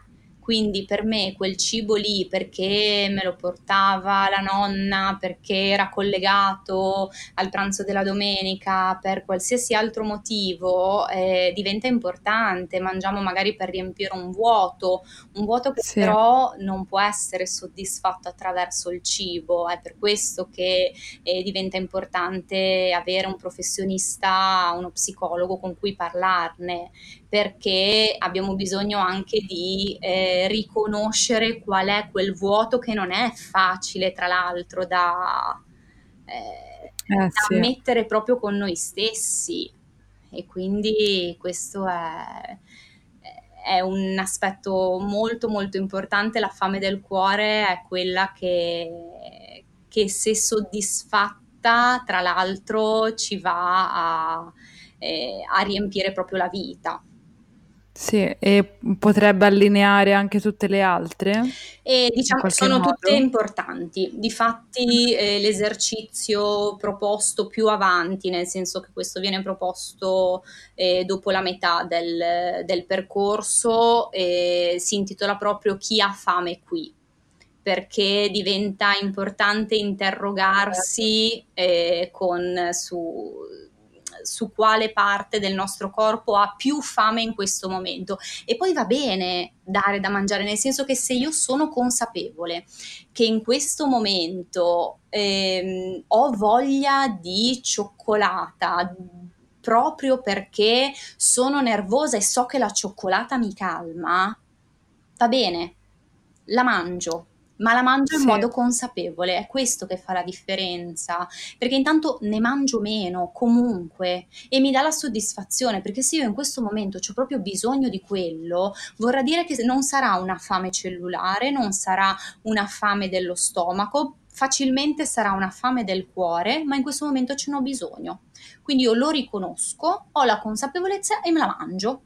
quindi per me quel cibo lì, perché me lo portava la nonna, perché era collegato al pranzo della domenica, per qualsiasi altro motivo, eh, diventa importante. Mangiamo magari per riempire un vuoto, un vuoto che sì. però non può essere soddisfatto attraverso il cibo. È per questo che eh, diventa importante avere un professionista, uno psicologo con cui parlarne perché abbiamo bisogno anche di eh, riconoscere qual è quel vuoto che non è facile, tra l'altro, da, eh, eh, da sì. mettere proprio con noi stessi. E quindi questo è, è un aspetto molto molto importante. La fame del cuore è quella che, che se soddisfatta, tra l'altro, ci va a, eh, a riempire proprio la vita. Sì, e potrebbe allineare anche tutte le altre? E diciamo che sono modo. tutte importanti. Difatti eh, l'esercizio proposto più avanti, nel senso che questo viene proposto eh, dopo la metà del, del percorso, eh, si intitola proprio Chi ha fame qui perché diventa importante interrogarsi eh, con, su, su quale parte del nostro corpo ha più fame in questo momento. E poi va bene dare da mangiare, nel senso che se io sono consapevole che in questo momento ehm, ho voglia di cioccolata, proprio perché sono nervosa e so che la cioccolata mi calma, va bene, la mangio, ma la mangio sì. in modo consapevole, è questo che fa la differenza, perché intanto ne mangio meno comunque e mi dà la soddisfazione, perché se io in questo momento ho proprio bisogno di quello, vorrà dire che non sarà una fame cellulare, non sarà una fame dello stomaco, facilmente sarà una fame del cuore, ma in questo momento ce n'ho bisogno. Quindi io lo riconosco, ho la consapevolezza e me la mangio.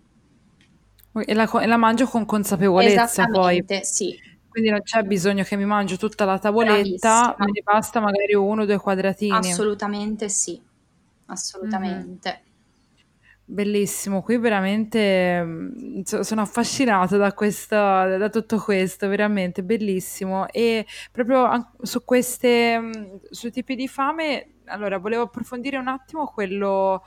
E la, e la mangio con consapevolezza poi. sì. Quindi non c'è bisogno che mi mangio tutta la tavoletta, Bravissima. ne basta magari uno o due quadratini. Assolutamente sì, assolutamente. Mm-hmm. Bellissimo, qui veramente mm, sono affascinata da, questa, da tutto questo, veramente bellissimo. E proprio su queste, mm, tipi di fame, allora volevo approfondire un attimo quello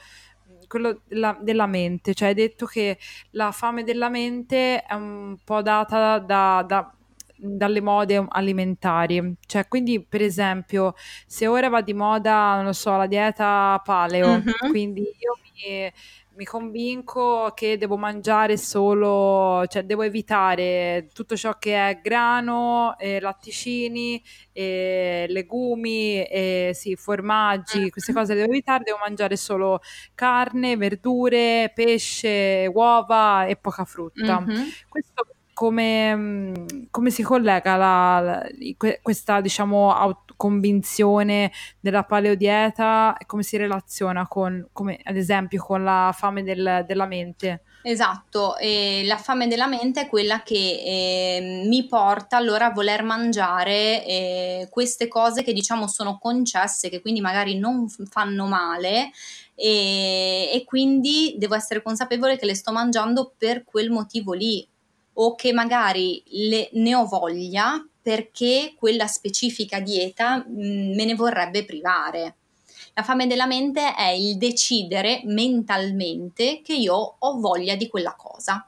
quello della, della, mente, cioè hai detto che la fame della mente è un po' data da, da, dalle mode alimentari. Cioè, quindi, per esempio, se ora va di moda, non lo so, la dieta paleo, mm-hmm. quindi io mi mi convinco che devo mangiare solo, cioè devo evitare tutto ciò che è grano, eh, latticini, eh, legumi, eh, sì, formaggi, mm. queste cose devo evitare, devo mangiare solo carne, verdure, pesce, uova e poca frutta. Mm-hmm. Questo come, mm, come, si collega la, la, questa diciamo convinzione della paleodieta e come si relaziona con, come, ad esempio con la fame del, della mente? Esatto, e la fame della mente è quella che eh, mi porta allora a voler mangiare eh, queste cose che diciamo sono concesse, che quindi magari non fanno male e, e quindi devo essere consapevole che le sto mangiando per quel motivo lì o che magari le, ne ho voglia perché quella specifica dieta mh, mm, me ne vorrebbe privare. La fame della mente è il decidere mentalmente che io ho voglia di quella cosa.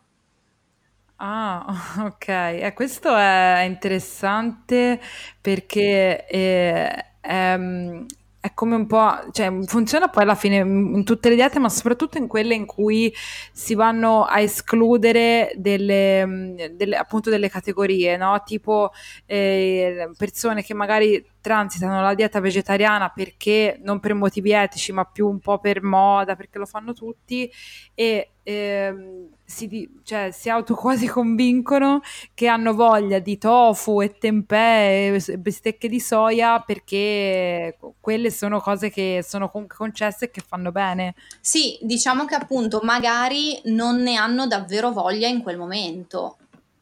Ah, ok. Eh, questo è interessante perché eh, ehm, è come un po', cioè funziona poi alla fine in tutte le diete, ma soprattutto in quelle in cui si vanno a escludere delle, delle appunto delle categorie, no? Tipo eh, persone che magari transitano la dieta vegetariana perché non per motivi etici, ma più un po' per moda, perché lo fanno tutti e ehm, si, cioè, si auto quasi convincono che hanno voglia di tofu e tempeh e bistecche di soia perché quelle sono cose che sono comunque concesse e che fanno bene. Sì, diciamo che appunto magari non ne hanno davvero voglia in quel momento.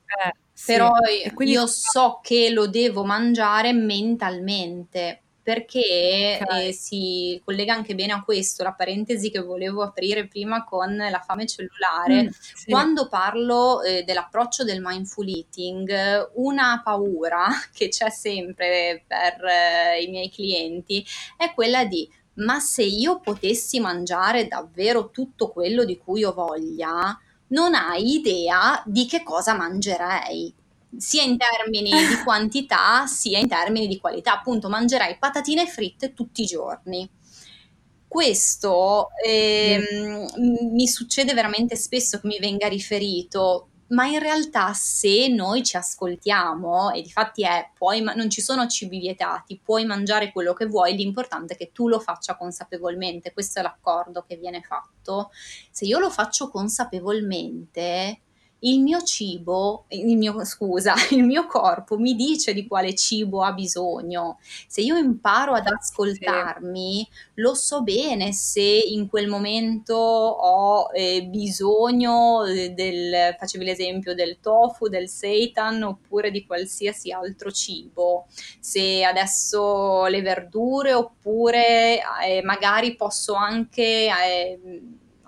Eh, Però sì. io so che lo devo mangiare mentalmente perché okay. eh, si collega anche bene a questo, la parentesi che volevo aprire prima con la fame cellulare. Mm, sì. Quando parlo eh, dell'approccio del mindful eating, una paura che c'è sempre per eh, i miei clienti è quella di ma se io potessi mangiare davvero tutto quello di cui ho voglia, non hai idea di che cosa mangerei sia in termini di quantità sia in termini di qualità. Appunto, mangerai patatine fritte tutti i giorni. Questo ehm, mm. mi succede veramente spesso che mi venga riferito, ma in realtà se noi ci ascoltiamo, e difatti è, puoi, non ci sono cibi vietati, puoi mangiare quello che vuoi, l'importante è che tu lo faccia consapevolmente, questo è l'accordo che viene fatto. Se io lo faccio consapevolmente, il mio cibo, il mio, scusa, il mio corpo mi dice di quale cibo ha bisogno. Se io imparo ad ascoltarmi, lo so bene se in quel momento ho eh, bisogno eh, del, facevi l'esempio del tofu, del seitan oppure di qualsiasi altro cibo. Se adesso le verdure oppure eh, magari posso anche eh,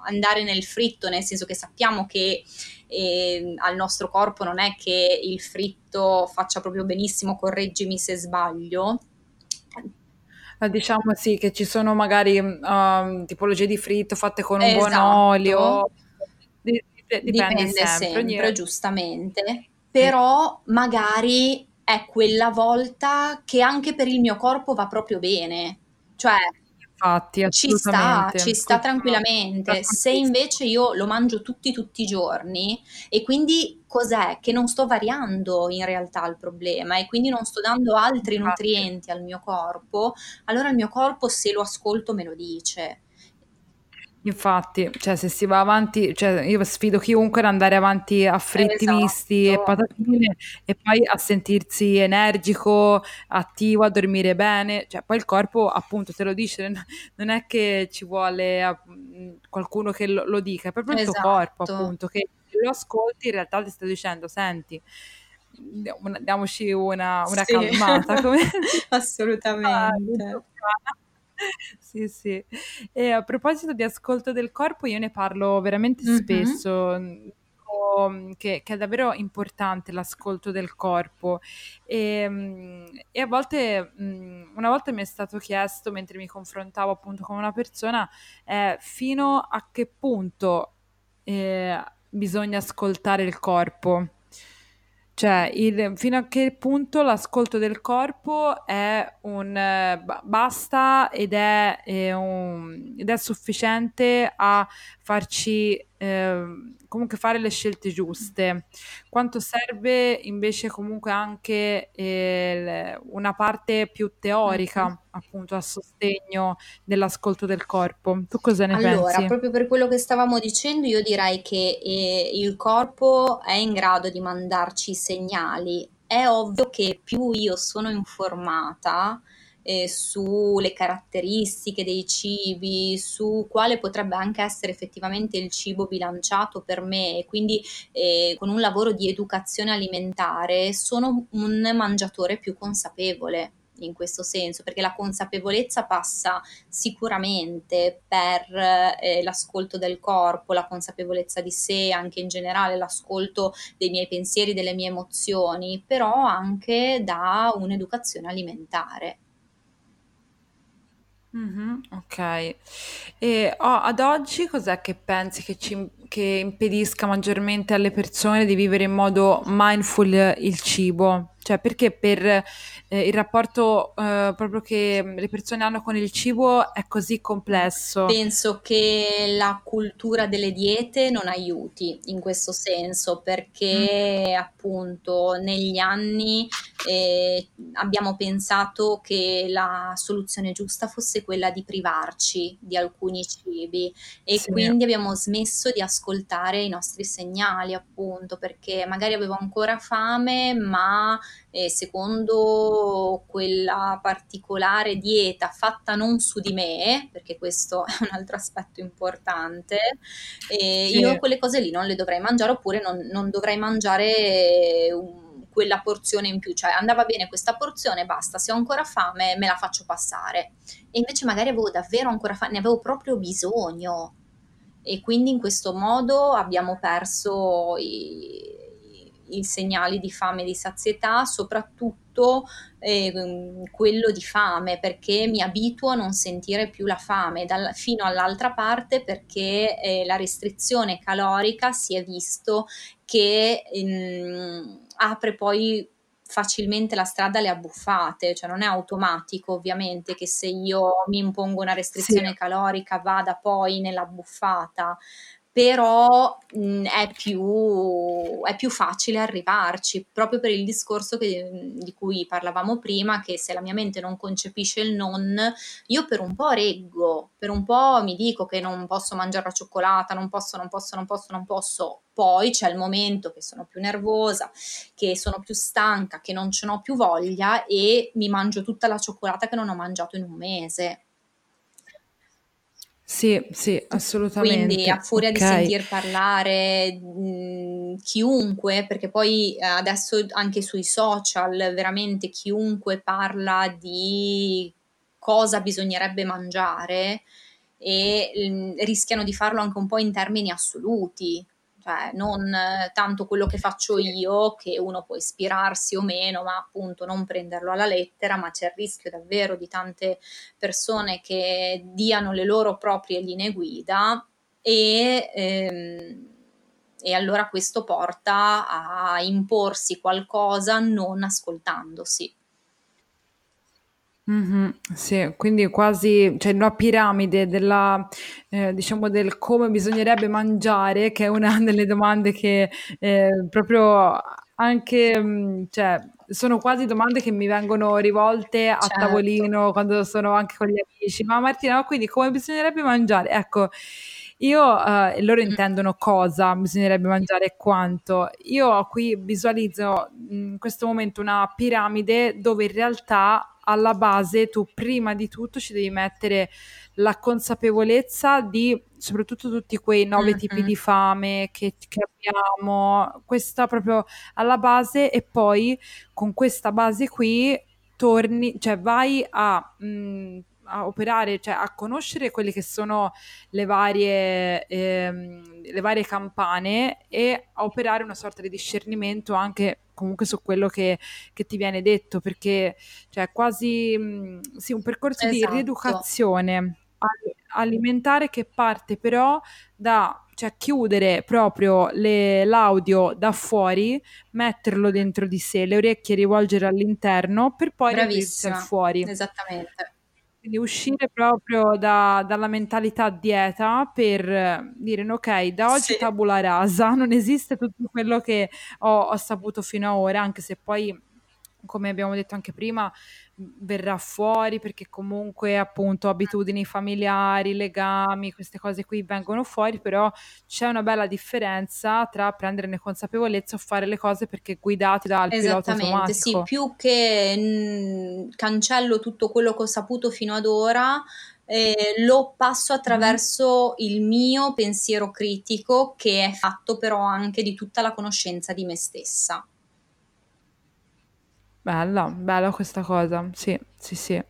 andare nel fritto, nel senso che sappiamo che e al nostro corpo non è che il fritto faccia proprio benissimo, correggimi se sbaglio. Diciamo sì, che ci sono magari um, tipologie di fritto fatte con un esatto. buon olio. Dipende, dipende sempre, sempre giustamente. Però magari è quella volta che anche per il mio corpo va proprio bene. Cioè, Infatti, ci sta, ci sta tranquillamente. Se invece io lo mangio tutti, tutti i giorni e quindi cos'è? Che non sto variando in realtà il problema e quindi non sto dando altri nutrienti al mio corpo, allora il mio corpo se lo ascolto me lo dice. Infatti, cioè, se si va avanti, cioè, io sfido chiunque ad andare avanti a fritti esatto. e patatine e poi a sentirsi energico, attivo, a dormire bene. Cioè, poi il corpo, appunto, te lo dice, non è che ci vuole qualcuno che lo, lo dica, è proprio esatto. il tuo corpo, esatto. appunto, che lo ascolti, in realtà ti sta dicendo, senti, diamoci una, una sì. calmata. Come... Assolutamente. Ah, sì, sì. E a proposito di ascolto del corpo, io ne parlo veramente mm-hmm. spesso. Mm, che, che, è davvero importante l'ascolto del corpo e, mm, e, a volte una volta mi è stato chiesto mentre mi confrontavo appunto con una persona eh, fino a che punto eh, bisogna ascoltare il corpo cioè, il, fino a che punto l'ascolto del corpo è un eh, basta ed è, è, un, ed è sufficiente a farci eh, comunque fare le scelte giuste. Quanto serve invece comunque anche eh, una parte più teorica, mm-hmm. appunto, a sostegno dell'ascolto del corpo. Tu cosa ne allora, pensi? Allora, proprio per quello che stavamo dicendo, io direi che eh, il corpo è in grado di mandarci segnali. È ovvio che più io sono informata, eh, sulle caratteristiche dei cibi, su quale potrebbe anche essere effettivamente il cibo bilanciato per me quindi eh, con un lavoro di educazione alimentare sono un mangiatore più consapevole in questo senso, perché la consapevolezza passa sicuramente per eh, l'ascolto del corpo, la consapevolezza di sé, anche in generale l'ascolto dei miei pensieri, delle mie emozioni, però anche da un'educazione alimentare. Mh-mh, okay. E o ad oggi cos'è che pensi che ci che impedisca maggiormente alle persone di vivere in modo mindful il cibo? Cioè, perché per eh, il rapporto eh, proprio che le persone hanno con il cibo è così complesso? Penso che la cultura delle diete non aiuti in questo senso, perché mm. appunto negli anni eh, abbiamo pensato che la soluzione giusta fosse quella di privarci di alcuni cibi e sì. quindi abbiamo smesso di ascoltare i nostri segnali, appunto, perché magari avevo ancora fame, ma eh, secondo quella particolare dieta fatta non su di me, perché questo è un altro aspetto importante, eh, sì. io quelle cose lì non le dovrei mangiare oppure non, non dovrei mangiare un, quella porzione in più, cioè andava bene questa porzione, basta, se ho ancora fame me la faccio passare. E invece magari avevo davvero ancora fame, ne avevo proprio bisogno. E quindi in questo modo abbiamo perso i, i segnali di fame e di sazietà, soprattutto eh, quello di fame, perché mi abituo a non sentire più la fame, dal, fino all'altra parte perché eh, la restrizione calorica si è visto che ehm, apre poi facilmente la strada alle abbuffate, cioè non è automatico ovviamente che se io mi impongo una restrizione sì. calorica vada poi nella buffata, però mh, è, più, è, più, facile arrivarci, proprio per il discorso che, di cui parlavamo prima, che se la mia mente non concepisce il non, io per un po' reggo, per un po' mi dico che non posso mangiare la cioccolata, non posso, non posso, non posso, non posso, poi c'è il momento che sono più nervosa, che sono più stanca, che non ce n'ho più voglia e mi mangio tutta la cioccolata che non ho mangiato in un mese sì, sì, assolutamente. Quindi a furia di sentir parlare mh, chiunque, perché poi eh, adesso anche sui social veramente chiunque parla di cosa bisognerebbe mangiare e mh, rischiano di farlo anche un po' in termini assoluti, cioè non tanto quello che faccio io, che uno può ispirarsi o meno, ma appunto non prenderlo alla lettera, ma c'è il rischio davvero di tante persone che diano le loro proprie linee guida e, ehm, e allora questo porta a imporsi qualcosa non ascoltandosi. Mh-mh, sì, quindi quasi cioè una piramide della ehm, diciamo del come bisognerebbe mangiare, che è una delle domande che, ehm, proprio anche mhmm, cioè sono quasi domande che mi vengono rivolte a Certo. tavolino quando sono anche con gli amici: "Ma Martina, ma quindi come bisognerebbe mangiare?" Ecco, io uhm, e loro Mh. intendono cosa bisognerebbe mangiare e quanto. Io qui visualizzo, in questo momento una piramide dove in realtà alla base tu prima di tutto ci devi mettere la consapevolezza di soprattutto tutti quei nove tipi di fame che, che abbiamo, questa proprio alla base e poi con questa base qui torni, cioè vai a, mh, a operare, cioè a conoscere quelle che sono le varie, ehm, le varie campane e a operare una sorta di discernimento anche comunque su quello che, che ti viene detto, perché cioè quasi mh, sì, un percorso esatto. di rieducazione alimentare che parte però da cioè chiudere proprio le, l'audio da fuori, metterlo dentro di sé, le orecchie rivolgere all'interno per poi al fuori. Esattamente. Quindi uscire proprio da, dalla mentalità dieta per dire ok, da oggi sì. tabula rasa, non esiste tutto quello che ho, ho saputo fino ad ora, anche se poi come abbiamo detto anche prima, verrà fuori perché comunque appunto abitudini familiari, legami, queste cose qui vengono fuori, però c'è una bella differenza tra prenderne consapevolezza o fare le cose perché guidate dal pilota automatico. sì, più che mh, cancello tutto quello che ho saputo fino ad ora, eh, lo passo attraverso mm. il mio pensiero critico che è fatto però anche di tutta la conoscenza di me stessa. Bella, bella questa cosa, sì, sì, sì.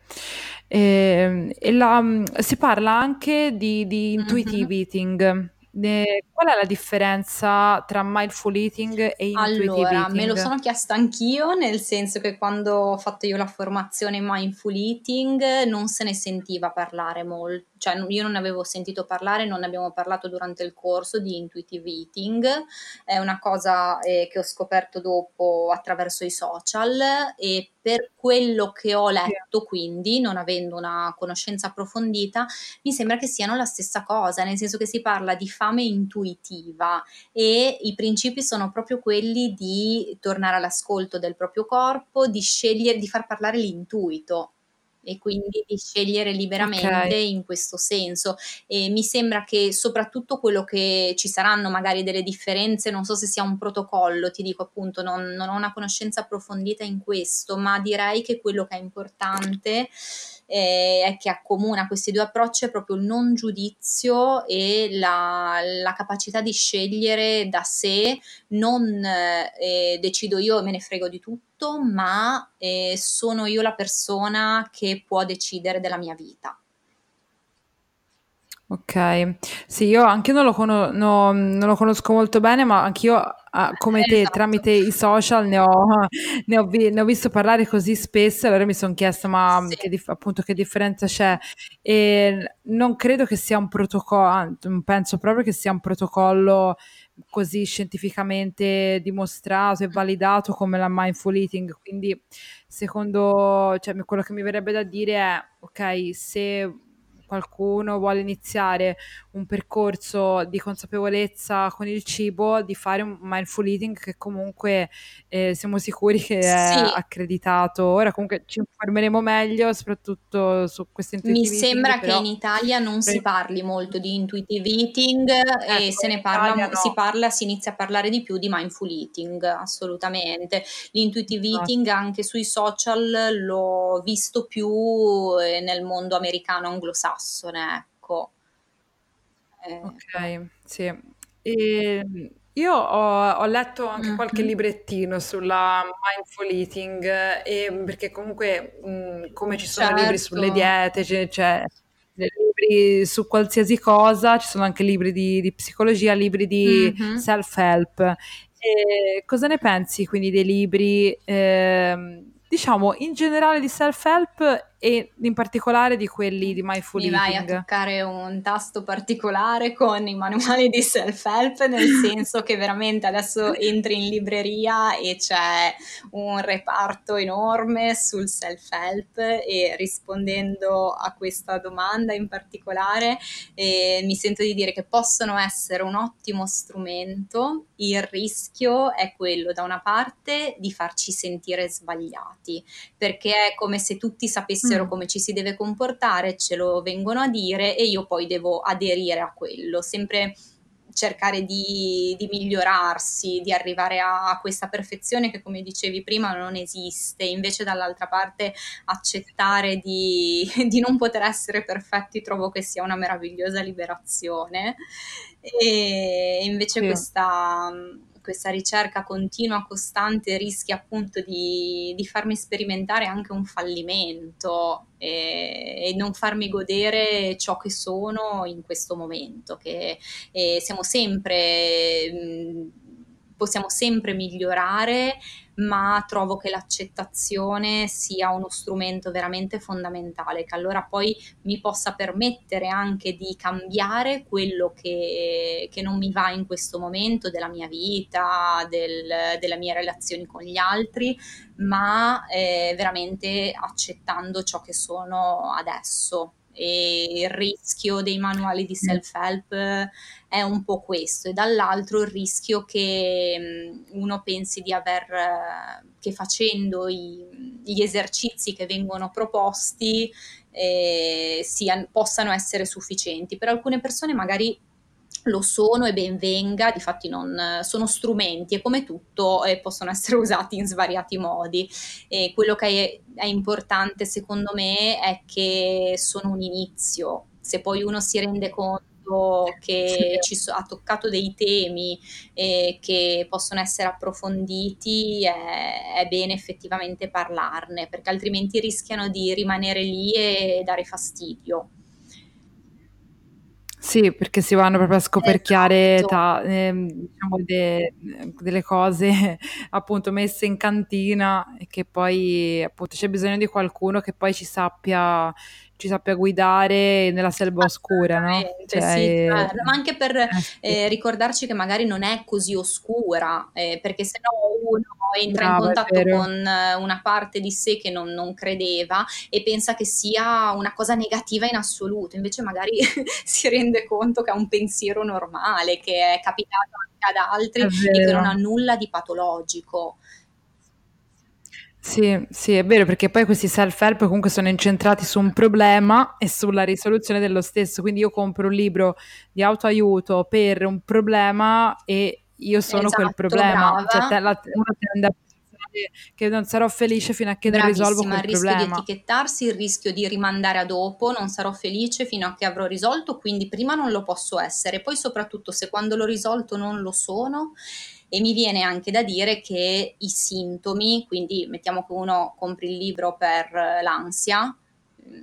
E, e la, si parla anche di, di intuitive mm-hmm. eating. Eh, qual è la differenza tra mindful eating e intuitive allora, eating? me lo sono chiesta anch'io, nel senso che quando ho fatto io la formazione in mindful eating non se ne sentiva parlare molto, cioè io non ne avevo sentito parlare, non ne abbiamo parlato durante il corso di intuitive eating, è una cosa eh, che ho scoperto dopo attraverso i social e per quello che ho letto, quindi non avendo una conoscenza approfondita, mi sembra che siano la stessa cosa, nel senso che si parla di fame intuitiva e i principi sono proprio quelli di tornare all'ascolto del proprio corpo, di scegliere, di far parlare l'intuito e quindi di scegliere liberamente okay. in questo senso. E mi sembra che soprattutto quello che ci saranno magari delle differenze, non so se sia un protocollo, ti dico appunto, non, non ho una conoscenza approfondita in questo, ma direi che quello che è importante eh, che accomuna questi due approcci è proprio il non giudizio e la, la capacità di scegliere da sé, non eh, decido io e me ne frego di tutto, ma eh, sono io la persona che può decidere della mia vita. Ok, sì, io anche non lo, cono- no, non lo conosco molto bene, ma anch'io, ah, come te, Esatto. tramite i social ne ho, ne ho vi- ne ho visto parlare così spesso, allora mi sono chiesta, ma Sì. che, appunto, che differenza c'è? E non credo che sia un protocollo, penso proprio che sia un protocollo così scientificamente dimostrato e validato come la mindful eating, quindi secondo, cioè, quello che mi verrebbe da dire è, ok, se qualcuno vuole iniziare un percorso di consapevolezza con il cibo, di fare un mindful eating che comunque eh, siamo sicuri che è Sì. accreditato. Ora comunque ci informeremo meglio, soprattutto su questo Mi intuitive eating, sembra che però in Italia non si pre- parli molto di intuitive eating e ecco, se in ne parla, mo- si no. parla, si inizia a parlare di più di mindful eating, assolutamente. L'intuitive Esatto. eating anche sui social l'ho visto più eh, nel mondo americano anglosassone, ecco. Eh, Ok, sì. E io ho, ho letto anche qualche mhm. librettino sulla mindful eating, eh, e perché comunque mh, come ci sono libri sulle Certo. diete, c'è, c'è libri su qualsiasi cosa, ci sono anche libri di, di psicologia, libri di mm-hmm. self-help. E cosa ne pensi quindi dei libri, eh, diciamo, in generale di self-help e in particolare di quelli di Mindful Mi vai a toccare un tasto particolare con i manuali di self-help, nel senso che veramente adesso entri in libreria e c'è un reparto enorme sul self-help e rispondendo a questa domanda in particolare eh, mi sento di dire che possono essere un ottimo strumento, il rischio è quello da una parte di farci sentire sbagliati, perché è come se tutti sapessero dissero mm. come ci si deve comportare, ce lo vengono a dire e io poi devo aderire a quello, sempre cercare di, di migliorarsi, di arrivare a, a, questa perfezione che come dicevi prima non esiste, invece dall'altra parte accettare di, di non poter essere perfetti trovo che sia una meravigliosa liberazione e invece sì. questa questa ricerca continua, costante, rischia appunto di, di farmi sperimentare anche un fallimento e, e, non farmi godere ciò che sono in questo momento, che siamo sempre... Mh, possiamo sempre migliorare, ma trovo che l'accettazione sia uno strumento veramente fondamentale, che allora poi mi possa permettere anche di cambiare quello che, che non mi va in questo momento della mia vita, del, delle mie relazioni con gli altri, ma eh, veramente accettando ciò che sono adesso e il rischio dei manuali di self-help è un po' questo e dall'altro il rischio che uno pensi di aver, che facendo i, gli esercizi che vengono proposti eh, siano, possano essere sufficienti. Per alcune persone magari lo sono e ben venga, difatti non, sono strumenti e come tutto eh, possono essere usati in svariati modi. E quello che è, è importante secondo me è che sono un inizio, se poi uno si rende conto che ci so, ha toccato dei temi eh, che possono essere approfonditi, è, è, bene effettivamente parlarne, perché altrimenti rischiano di rimanere lì e dare fastidio. Sì, perché si vanno proprio a scoperchiare esatto. ta, eh, diciamo de, delle cose appunto messe in cantina e che poi appunto c'è bisogno di qualcuno che poi ci sappia ci sappia guidare nella selva oscura, no? Cioè, sì, certo. ma anche per eh, eh, ricordarci che magari non è così oscura, eh, perché se no uno entra Bravo, in contatto con una parte di sé che non, non, credeva e pensa che sia una cosa negativa in assoluto, invece magari si rende conto che è un pensiero normale, che è capitato anche ad altri e che non ha nulla di patologico. Sì, sì, è vero, perché poi questi self-help comunque sono incentrati su un problema e sulla risoluzione dello stesso. Quindi io compro un libro di autoaiuto per un problema e io sono esatto, quel problema. Cioè, te, la, una tende a che non sarò felice fino a che non risolvo quel il rischio problema. di etichettarsi, il rischio di rimandare a dopo, non sarò felice fino a che avrò risolto, quindi prima non lo posso essere, poi soprattutto se quando l'ho risolto non lo sono e mi viene anche da dire che i sintomi, quindi mettiamo che uno compri il libro per l'ansia,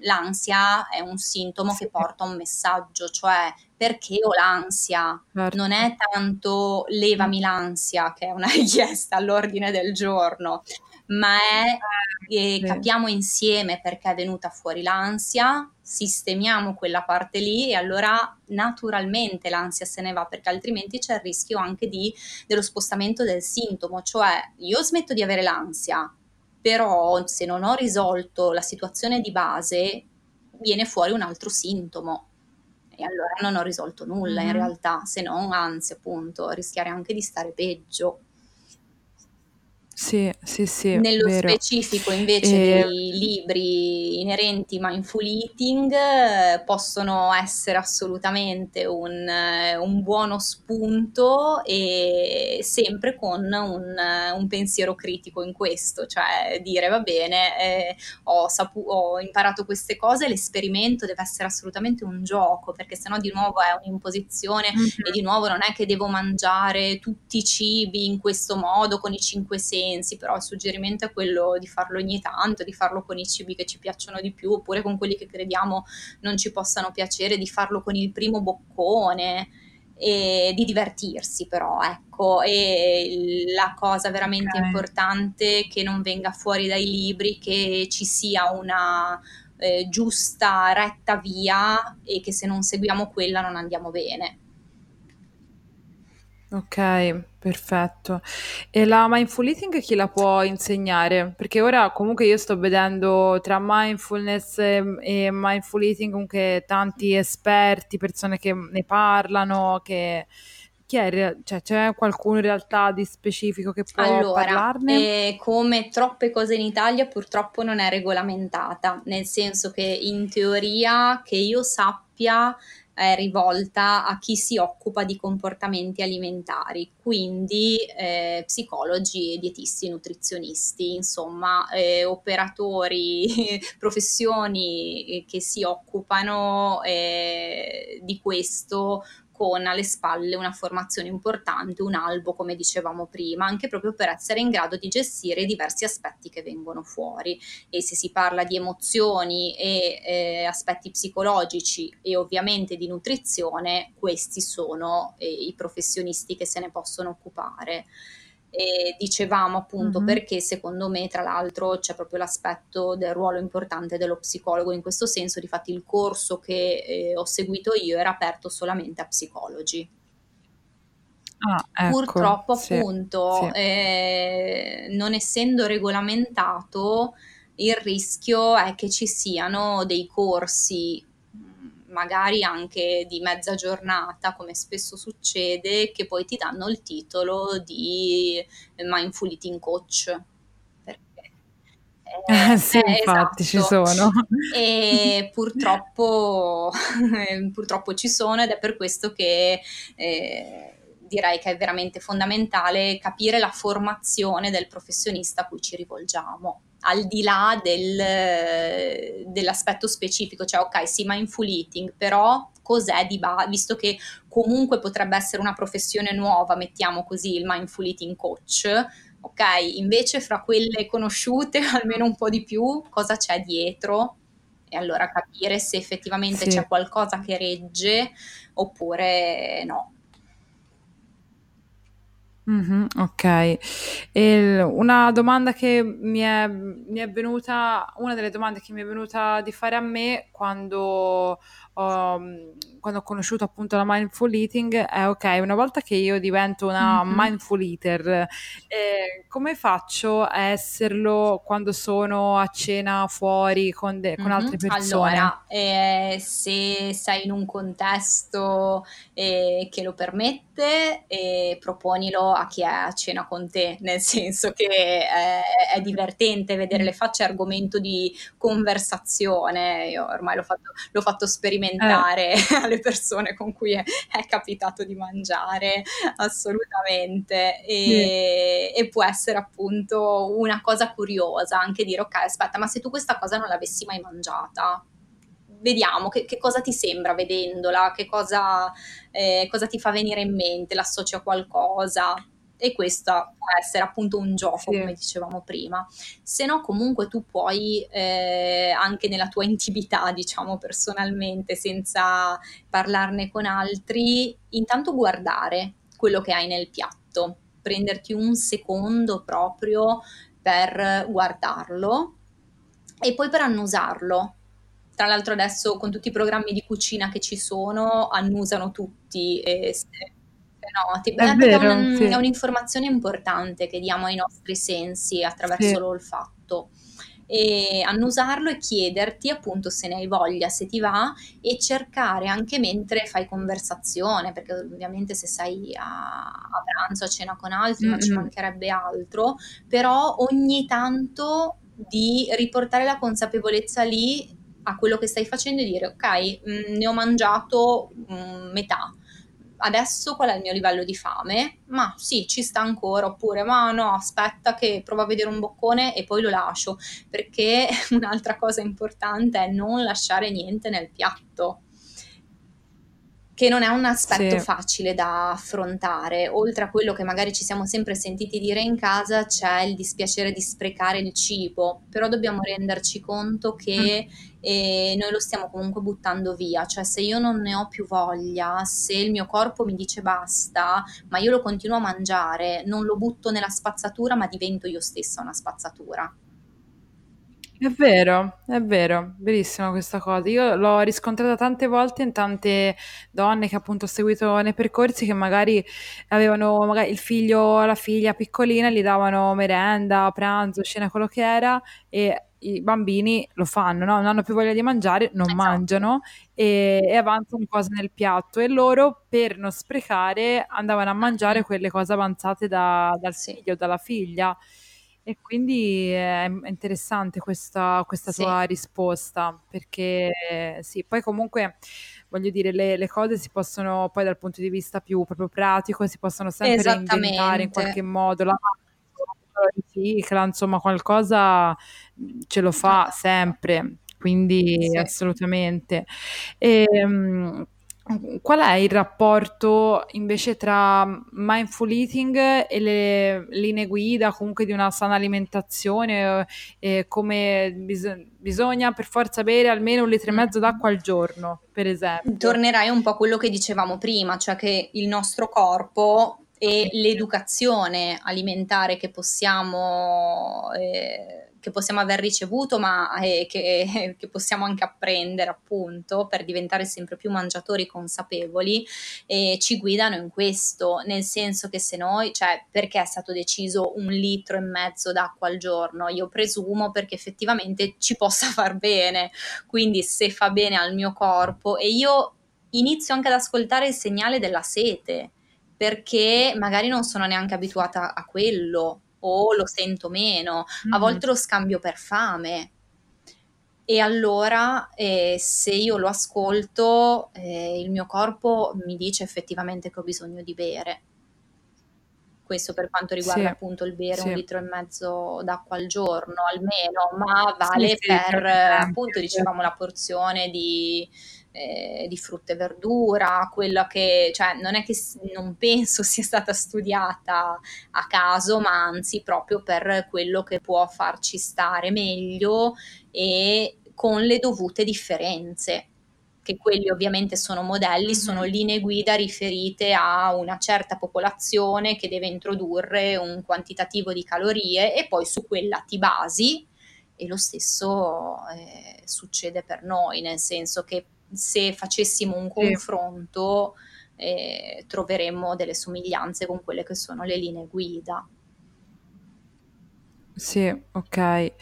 l'ansia è un sintomo sì. che porta un messaggio, cioè perché ho l'ansia, certo. non è tanto levami l'ansia che è una richiesta all'ordine del giorno, ma è che capiamo insieme perché è venuta fuori l'ansia, sistemiamo quella parte lì e allora naturalmente l'ansia se ne va perché altrimenti c'è il rischio anche di, dello spostamento del sintomo, cioè io smetto di avere l'ansia, però se non ho risolto la situazione di base viene fuori un altro sintomo e allora non ho risolto nulla mm-hmm. in realtà, se non anzi appunto rischiare anche di stare peggio. Sì, sì, sì. Nello vero. specifico invece e... dei libri inerenti mindful eating eh, possono essere assolutamente un, eh, un, buono spunto e sempre con un, un, pensiero critico in questo, cioè dire va bene, eh, ho, sapu- ho, imparato queste cose, l'esperimento deve essere assolutamente un gioco perché sennò di nuovo è un'imposizione mm-hmm. e di nuovo non è che devo mangiare tutti i cibi in questo modo con i cinque sensi sensi, però il suggerimento è quello di farlo ogni tanto, di farlo con i cibi che ci piacciono di più, oppure con quelli che crediamo non ci possano piacere, di farlo con il primo boccone e di divertirsi però, ecco, e la cosa veramente okay. importante che non venga fuori dai libri, che ci sia una eh, giusta, retta via e che se non seguiamo quella non andiamo bene. Ok, perfetto. E la mindful eating chi la può insegnare? Perché ora comunque io sto vedendo tra mindfulness e, e mindful eating comunque tanti esperti, persone che ne parlano, che chi è, cioè, c'è qualcuno in realtà di specifico che può allora, parlarne? Eh, come troppe cose in Italia purtroppo non è regolamentata, nel senso che in teoria che io sappia è rivolta a chi si occupa di comportamenti alimentari, quindi eh, psicologi, dietisti, nutrizionisti, insomma, eh, operatori, professioni che si occupano eh, di questo con alle spalle una formazione importante, un albo, come dicevamo prima, anche proprio per essere in grado di gestire i diversi aspetti che vengono fuori. E se si parla di emozioni e eh, aspetti psicologici e ovviamente di nutrizione, questi sono eh, i professionisti che se ne possono occupare. E dicevamo appunto mm-hmm. perché secondo me tra l'altro c'è proprio l'aspetto del ruolo importante dello psicologo in questo senso, difatti il corso che eh, ho seguito io era aperto solamente a psicologi. Ah, ecco, Purtroppo sì, appunto sì. Eh, non essendo regolamentato il rischio è che ci siano dei corsi magari anche di mezza giornata, come spesso succede, che poi ti danno il titolo di Mindful Eating Coach. Eh, sì, eh, infatti esatto. ci sono. E purtroppo, purtroppo, ci sono ed è per questo che eh, direi che è veramente fondamentale capire la formazione del professionista a cui ci rivolgiamo al di là del, dell'aspetto specifico, cioè ok, sì, mindful eating, però cos'è di base, visto che comunque potrebbe essere una professione nuova, mettiamo così il mindful eating coach, ok, invece fra quelle conosciute almeno un po' di più, cosa c'è dietro? E allora capire se effettivamente sì. c'è qualcosa che regge oppure no. Mh-mh, okay. E una domanda che mi è mi è venuta una delle domande che mi è venuta di fare a me quando ho, mhmm, quando ho conosciuto appunto la mindful eating è ok, una volta che io divento una mm-hmm. mindful eater, eh, come faccio a esserlo quando sono a cena fuori con, de- con mm-hmm. altre persone? Allora, eh, se sei in un contesto eh, che lo permette, eh, proponilo a chi è a cena con te, nel senso che è, è divertente vedere le facce, argomento di conversazione. Io ormai l'ho fatto, l'ho fatto sperimentare sperimentare eh. alle persone con cui è, è, capitato di mangiare, assolutamente. E, sì. e, può essere appunto una cosa curiosa anche dire ok, aspetta, ma se tu questa cosa non l'avessi mai mangiata, vediamo che, che, cosa ti sembra vedendola, che cosa, eh, cosa ti fa venire in mente, l'associa a qualcosa e questo può essere appunto un gioco, sì. come dicevamo prima. Se no, comunque tu puoi eh, anche nella tua intimità, diciamo personalmente, senza parlarne con altri, intanto guardare quello che hai nel piatto, prenderti un secondo proprio per guardarlo e poi per annusarlo. Tra l'altro adesso con tutti i programmi di cucina che ci sono, annusano tutti e se noti. È, vero, un, sì. è, un'informazione importante che diamo ai nostri sensi attraverso sì. l'olfatto. E annusarlo e chiederti appunto se ne hai voglia, se ti va e cercare anche mentre fai conversazione, perché ovviamente se sei a, a pranzo, a cena con altri, mm-hmm. ma ci mancherebbe altro, però ogni tanto di riportare la consapevolezza lì a quello che stai facendo e dire ok, mh, mm, ne ho mangiato mh, mm, metà, adesso qual è il mio livello di fame? Ma sì, ci sta ancora, oppure ma no, aspetta che provo a vedere un boccone e poi lo lascio, perché un'altra cosa importante è non lasciare niente nel piatto. Che non è un aspetto sì. facile da affrontare. Oltre a quello che magari ci siamo sempre sentiti dire in casa, c'è il dispiacere di sprecare il cibo, però dobbiamo renderci conto che mm. eh, noi lo stiamo comunque buttando via, cioè se io non ne ho più voglia, se il mio corpo mi dice basta, ma io lo continuo a mangiare, non lo butto nella spazzatura, ma divento io stessa una spazzatura. È vero, è vero, verissima questa cosa. Io l'ho riscontrata tante volte in tante donne che appunto ho seguito nei percorsi che magari avevano magari il figlio, la figlia piccolina, gli davano merenda, pranzo, cena, quello che era e i bambini lo fanno, no? non hanno più voglia di mangiare, non esatto. mangiano e, e, avanzano cose nel piatto e loro per non sprecare andavano a mangiare quelle cose avanzate da, dal figlio, dalla figlia. E quindi è interessante questa, questa sì. tua risposta, perché sì, poi comunque voglio dire, le, le, cose si possono poi dal punto di vista più proprio pratico, si possono sempre reinventare in qualche modo. La ricicla, insomma, qualcosa ce lo fa sempre, quindi sì. assolutamente. E, ehm, Qual è il rapporto invece tra mindful eating e le linee guida, comunque di una sana alimentazione, eh, come bis- bisogna per forza bere almeno un litro e mezzo d'acqua al giorno, per esempio? Tornerai un po' a quello che dicevamo prima, cioè che il nostro corpo e l'educazione alimentare che possiamo... Eh, che possiamo aver ricevuto, ma eh, che, che, possiamo anche apprendere appunto per diventare sempre più mangiatori consapevoli, eh, ci guidano in questo, nel senso che se noi, cioè perché è stato deciso un litro e mezzo d'acqua al giorno? Io presumo perché effettivamente ci possa far bene, quindi se fa bene al mio corpo e io inizio anche ad ascoltare il segnale della sete perché magari non sono neanche abituata a quello o lo sento meno, mm. a volte lo scambio per fame. E allora eh, se io lo ascolto, eh, il mio corpo mi dice effettivamente che ho bisogno di bere. Questo per quanto riguarda sì, appunto il bere sì. un litro e mezzo d'acqua al giorno almeno, ma vale sì, per appunto dicevamo la porzione di eh, di frutta e verdura, quella che, cioè non è che non penso sia stata studiata a caso, ma anzi proprio per quello che può farci stare meglio e con le dovute differenze che quelli ovviamente sono modelli, mm-hmm. sono linee guida riferite a una certa popolazione che deve introdurre un quantitativo di calorie e poi su quella ti basi e lo stesso eh, succede per noi, nel senso che se facessimo un confronto eh, troveremmo delle somiglianze con quelle che sono le linee guida. Sì, ok. E,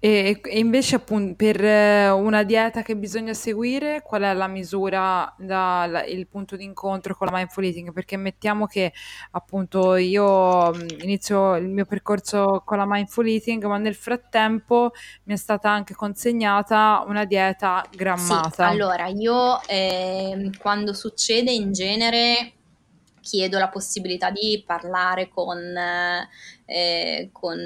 e invece appunto per eh, una dieta che bisogna seguire, qual è la misura, da, la- il punto di incontro con la mindful eating? Perché mettiamo che appunto io inizio il mio percorso con la mindful eating, ma nel frattempo mi è stata anche consegnata una dieta Sì, grammata. allora io eh, quando succede in genere chiedo la possibilità di parlare con, eh, con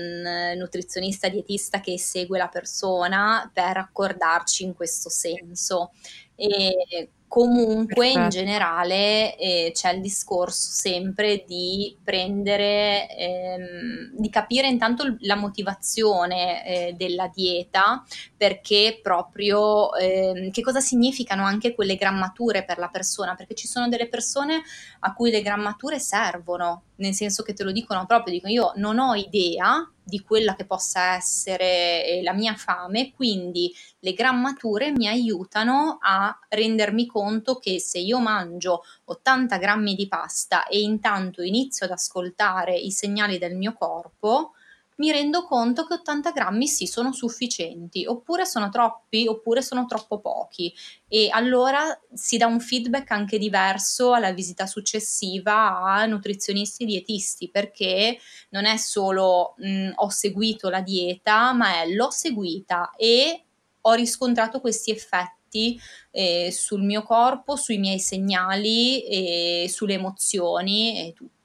nutrizionista dietista che segue la persona per accordarci in questo senso. E Comunque, Perfetto. in generale, eh, c'è il discorso sempre di prendere, ehm, di capire intanto la motivazione eh, della dieta, perché proprio ehm, che cosa significano anche quelle grammature per la persona, perché ci sono delle persone a cui le grammature servono, nel senso che te lo dicono proprio, dicono io non ho idea di quella che possa essere eh, la mia fame, quindi le grammature mi aiutano a rendermi conto che se io mangio 80 grammi di pasta e intanto inizio ad ascoltare i segnali del mio corpo, mi rendo conto che 80 grammi sì sono sufficienti, oppure sono troppi, oppure sono troppo pochi. E allora si dà un feedback anche diverso alla visita successiva a nutrizionisti e dietisti, perché non è solo mh, ho seguito la dieta, ma è l'ho seguita e ho riscontrato questi effetti eh, sul mio corpo, sui miei segnali, sulle emozioni e tutto.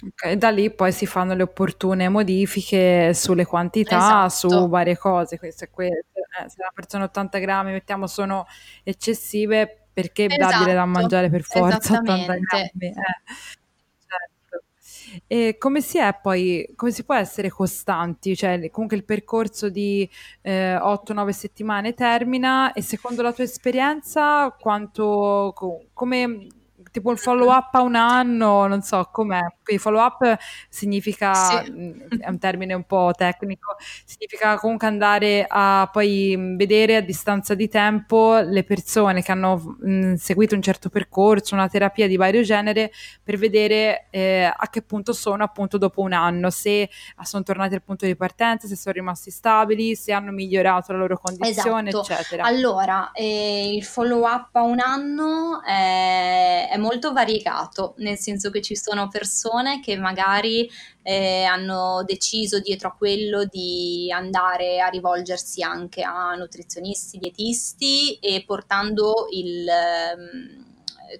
Ok, da lì poi si fanno le opportune modifiche sulle quantità, Esatto. su varie cose. Questo è que- eh, se una persona 80 grammi mettiamo sono eccessive, perché esatto, dargliele da mangiare per forza 80 grammi. Eh. Certo. E come si è poi, come si può essere costanti? Cioè, comunque il percorso di eh, 8-9 settimane termina e secondo la tua esperienza quanto, come, tipo il follow up a un anno, non so com'è. Quindi follow up significa, sì. Mm, è un termine un po' tecnico, significa comunque andare a poi vedere a distanza di tempo le persone che hanno mh, mm, seguito un certo percorso, una terapia di vario genere, per vedere eh, a che punto sono appunto dopo un anno, se sono tornati al punto di partenza, se sono rimasti stabili, se hanno migliorato la loro condizione, esatto. eccetera. Allora, eh, il follow up a un anno è, è molto variegato, nel senso che ci sono persone che magari eh, hanno deciso dietro a quello di andare a rivolgersi anche a nutrizionisti, dietisti e portando il... Um,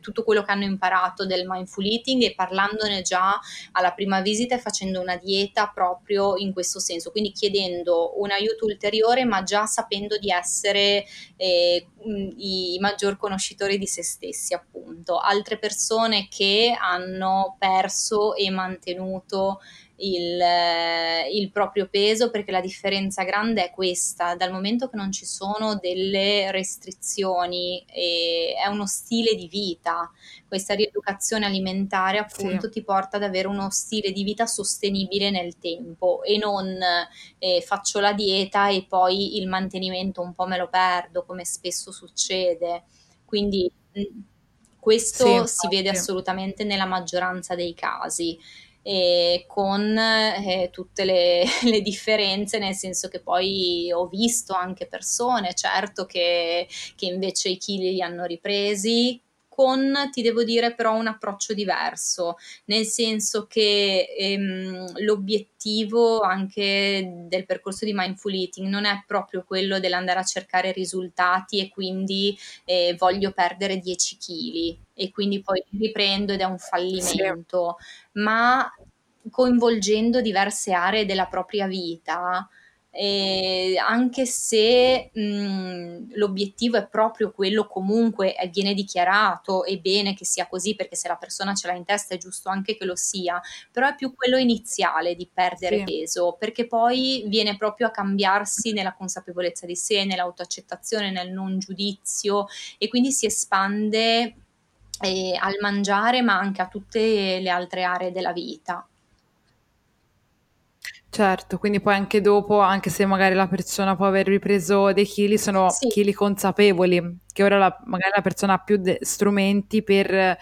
tutto quello che hanno imparato del mindful eating e parlandone già alla prima visita e facendo una dieta proprio in questo senso, quindi chiedendo un aiuto ulteriore ma già sapendo di essere eh, i maggior conoscitori di se stessi appunto. Altre persone che hanno perso e mantenuto il, il, proprio peso perché la differenza grande è questa, dal momento che non ci sono delle restrizioni, è uno stile di vita, questa rieducazione alimentare appunto sì. ti porta ad avere uno stile di vita sostenibile nel tempo e non eh, faccio la dieta e poi il mantenimento un po' me lo perdo come spesso succede. Quindi mm, questo sì, si vede assolutamente nella maggioranza dei casi e con eh, tutte le, le, differenze, nel senso che poi ho visto anche persone, certo, che, che invece i chili li hanno ripresi, con, ti devo dire, però un approccio diverso, nel senso che ehm, l'obiettivo anche del percorso di mindful eating non è proprio quello dell'andare a cercare risultati e quindi eh, voglio perdere 10 kg e quindi poi riprendo ed è un fallimento, sì. ma coinvolgendo diverse aree della propria vita eh, anche se mh, l'obiettivo è proprio quello comunque viene dichiarato, è bene che sia così perché se la persona ce l'ha in testa è giusto anche che lo sia, però è più quello iniziale di perdere sì. peso, perché poi viene proprio a cambiarsi nella consapevolezza di sé, nell'autoaccettazione, nel non giudizio e quindi si espande eh, al mangiare ma anche a tutte le altre aree della vita. Certo, quindi poi anche dopo, anche se magari la persona può aver ripreso dei chili, sono sì. chili consapevoli, che ora la, magari la persona ha più de- strumenti per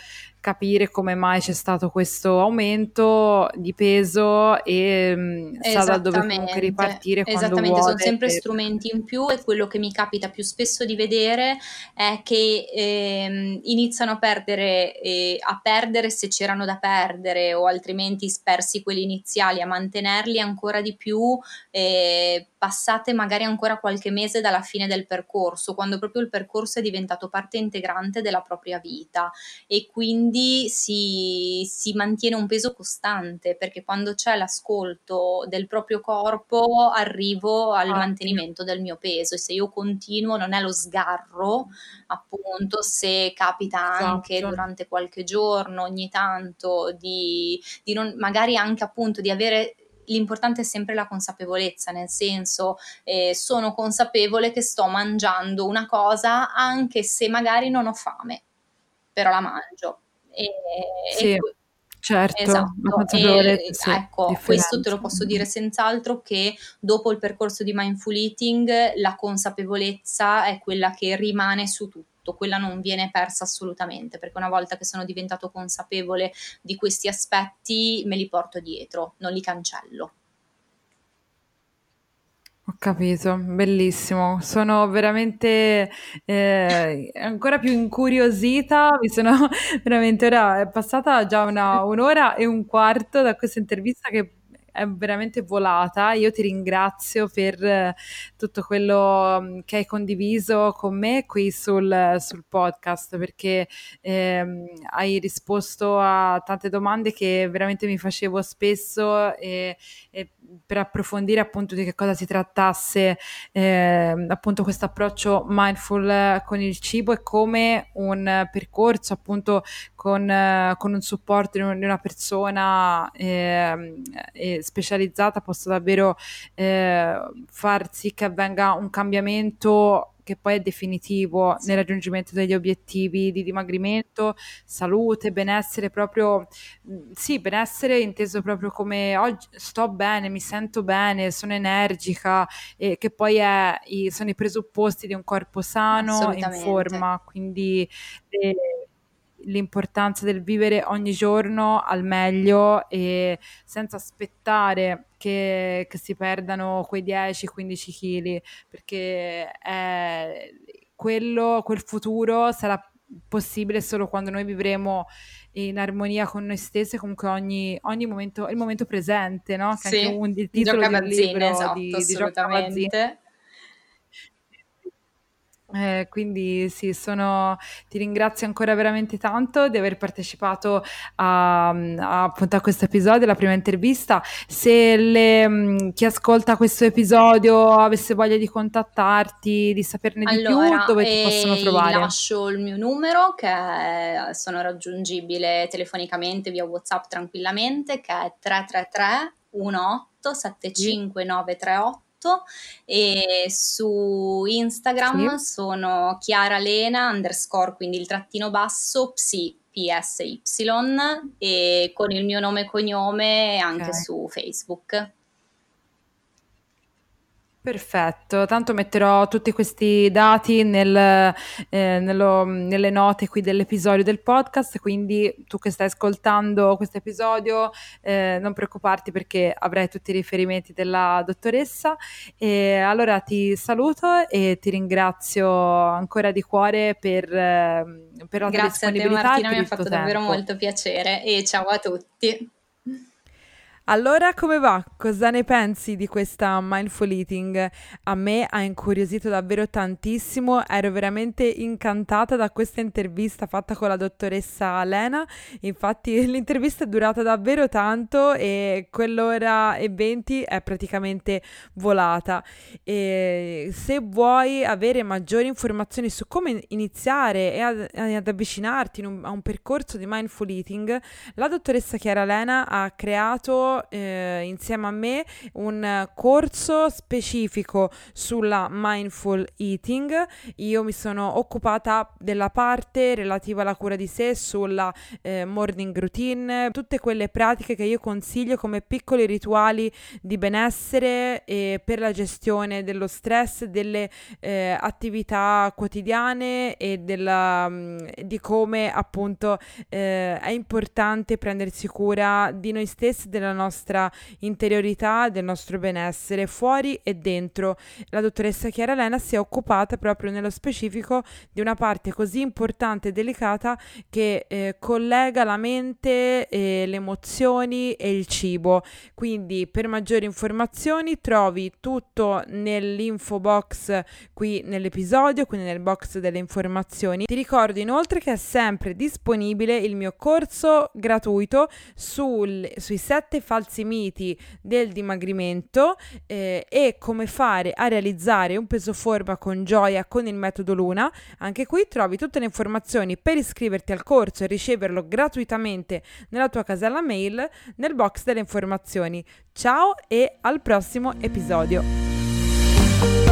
capire come mai c'è stato questo aumento di peso e mm, sa da dove comunque ripartire Esattamente, sono sempre per... strumenti in più e quello che mi capita più spesso di vedere è che eh, iniziano a perdere, eh, a perdere se c'erano da perdere o altrimenti spersi quelli iniziali, a mantenerli ancora di più eh, passate magari ancora qualche mese dalla fine del percorso, quando proprio il percorso è diventato parte integrante della propria vita. E quindi si, si mantiene un peso costante perché quando c'è l'ascolto del proprio corpo arrivo al ah, mantenimento del mio peso. E se io continuo non è lo sgarro appunto se capita anche esatto. durante qualche giorno ogni tanto di, di non, magari anche appunto di avere l'importante è sempre la consapevolezza, nel senso eh, sono consapevole che sto mangiando una cosa anche se magari non ho fame, però la mangio. E, sì. E, Certo, esatto. E, sì, ecco, differenza. questo te lo posso dire senz'altro che dopo il percorso di mindful eating la consapevolezza è quella che rimane su tutto tutto, quella non viene persa assolutamente, perché una volta che sono diventato consapevole di questi aspetti me li porto dietro, non li cancello. Ho capito, bellissimo. Sono veramente eh, ancora più incuriosita. Mi sono veramente ora è passata già una, un'ora e un quarto da questa intervista che è veramente volata. Io ti ringrazio per tutto quello mm, che hai condiviso con me qui sul, sul podcast perché ehm, hai risposto a tante domande che veramente mi facevo spesso e, e per approfondire appunto di che cosa si trattasse eh, appunto questo approccio mindful con il cibo e come un percorso appunto con, eh, con un supporto di una persona eh, specializzata possa davvero eh, far sì che avvenga un cambiamento che poi è definitivo sì. nel raggiungimento degli obiettivi di dimagrimento, salute, benessere, proprio sì, benessere inteso proprio come oggi sto bene, mi sento bene, sono energica, e che poi è, i, sono i presupposti di un corpo sano, in forma, quindi le, l'importanza del vivere ogni giorno al meglio e senza aspettare che, che si perdano quei 10-15 kg, perché è quello, quel futuro sarà possibile solo quando noi vivremo in armonia con noi stessi, comunque ogni, ogni momento, il momento presente, no? Che sì, anche un, il titolo del libro esatto, di, di assolutamente. Eh, quindi sì, sono, ti ringrazio ancora veramente tanto di aver partecipato a, a, appunto a questo episodio, la prima intervista. Se le, mm, chi ascolta questo episodio avesse voglia di contattarti, di saperne allora, di più, dove ti possono trovare? Lascio il mio numero che sono raggiungibile telefonicamente via WhatsApp tranquillamente, che è 333 18 75938 e su Instagram sì. sono Chiara Lena underscore, quindi il trattino basso, psi, PSY e con il mio nome e cognome anche okay. su Facebook. Perfetto, tanto metterò tutti questi dati nel, eh, nello, nelle note qui dell'episodio del podcast, quindi tu che stai ascoltando questo episodio eh, non preoccuparti perché avrai tutti i riferimenti della dottoressa. E allora ti saluto e ti ringrazio ancora di cuore per, eh, per la tua Grazie disponibilità. Grazie a te Martina, mi ha fatto tempo. davvero molto piacere e ciao a tutti. Allora, come va? Cosa ne pensi di questa mindful eating? A me ha incuriosito davvero tantissimo, ero veramente incantata da questa intervista fatta con la dottoressa Lena, infatti l'intervista è durata davvero tanto e quell'ora e venti è praticamente volata. E se vuoi avere maggiori informazioni su come iniziare e ad, ad avvicinarti un, a un percorso di mindful eating, la dottoressa Chiara Lena ha creato eh, insieme a me un corso specifico sulla mindful eating. Io mi sono occupata della parte relativa alla cura di sé, sulla eh, morning routine, tutte quelle pratiche che io consiglio come piccoli rituali di benessere e per la gestione dello stress, delle eh, attività quotidiane e della, mm, di come appunto eh, è importante prendersi cura di noi stessi, della nostra nostra interiorità, del nostro benessere, fuori e dentro. La dottoressa Chiara Lena si è occupata proprio nello specifico di una parte così importante e delicata che eh, collega la mente, eh, le emozioni e il cibo. Quindi per maggiori informazioni trovi tutto nell'info box qui nell'episodio, quindi nel box delle informazioni. Ti ricordo inoltre che è sempre disponibile il mio corso gratuito sul, sui sette falsi falsi miti del dimagrimento eh, e come fare a realizzare un peso forma con gioia con il metodo Luna. Anche qui trovi tutte le informazioni per iscriverti al corso e riceverlo gratuitamente nella tua casella mail nel box delle informazioni. Ciao e al prossimo episodio.